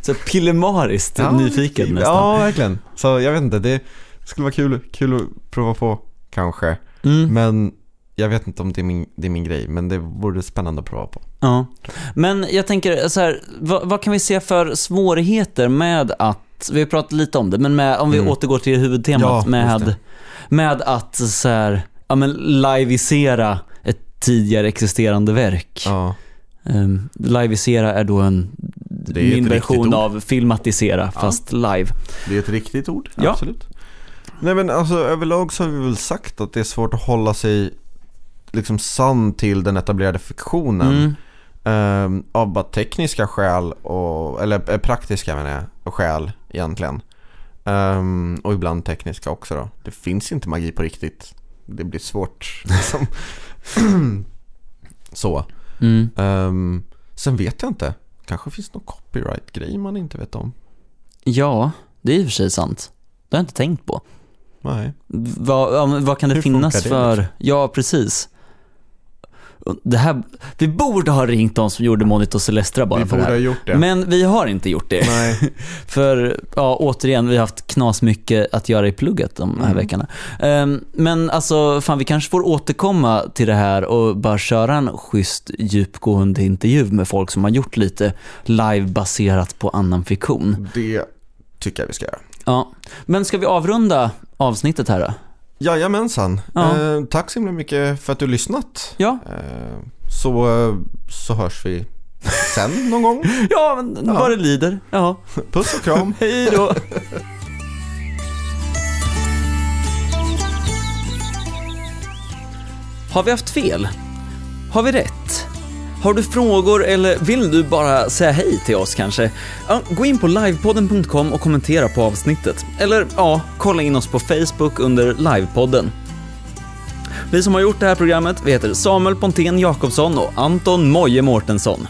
Så pillemariskt Ja, nyfiken nästan. Ja, verkligen. Så jag vet inte, det skulle vara kul, kul att prova på kanske. Mm. Men jag vet inte om det är, min, det är min grej, men det vore spännande att prova på. Ja. Men jag tänker så här, vad, vad kan vi se för svårigheter med att, vi har pratat lite om det, men med, om vi Mm. återgår till huvudtemat Ja, med, med att så här, ja men liveisera ett tidigare existerande verk. Ja, Um, liveisera är då en min version av filmatisera, fast live. det är ett riktigt ord, Ja. absolut. Nej men alltså överlag så har vi väl sagt att det är svårt att hålla sig liksom sann till den etablerade fiktionen. Mm. Ehm, av bara tekniska skäl, och, eller eh, praktiska menar jag, och skäl egentligen. Ehm, och ibland tekniska också då. Det finns inte magi på riktigt. Det blir svårt liksom. Så. Mm. Ehm, sen vet jag inte. Kanske finns någon copyright-grej man inte vet om. Ja, det är i och för sig sant. Det har jag inte tänkt på. Nej. Vad, vad kan det Hur finnas det, för... Ja, precis. Det här, vi borde ha ringt de som gjorde Monitor Celestra bara Vi för det borde ha här. gjort det. Men vi har inte gjort det. Nej. För, ja, återigen, vi har haft knas mycket att göra i plugget de här Mm. veckorna. Ehm, men alltså, fan vi kanske får återkomma till det här och bara köra en schysst djupgående intervju med folk som har gjort lite live baserat på annan fiktion. Det tycker jag vi ska göra. Ja, men ska vi avrunda avsnittet här då? Jajamensan. Ja. Eh, tack så himla mycket för att du har lyssnat. Ja, Eh, så, eh, så hörs vi sen någon gång. ja men Ja. vad det lider. Ja, Puss och kram. hej då. Har vi haft fel? Har vi rätt? Har du frågor eller vill du bara säga hej till oss kanske? Ja, gå in på livepodden.com och kommentera på avsnittet. Eller ja, kolla in oss på Facebook under livepodden. Vi som har gjort det här programmet, vi heter Samuel Pontén Jakobsson och Anton Moje Mårtensson.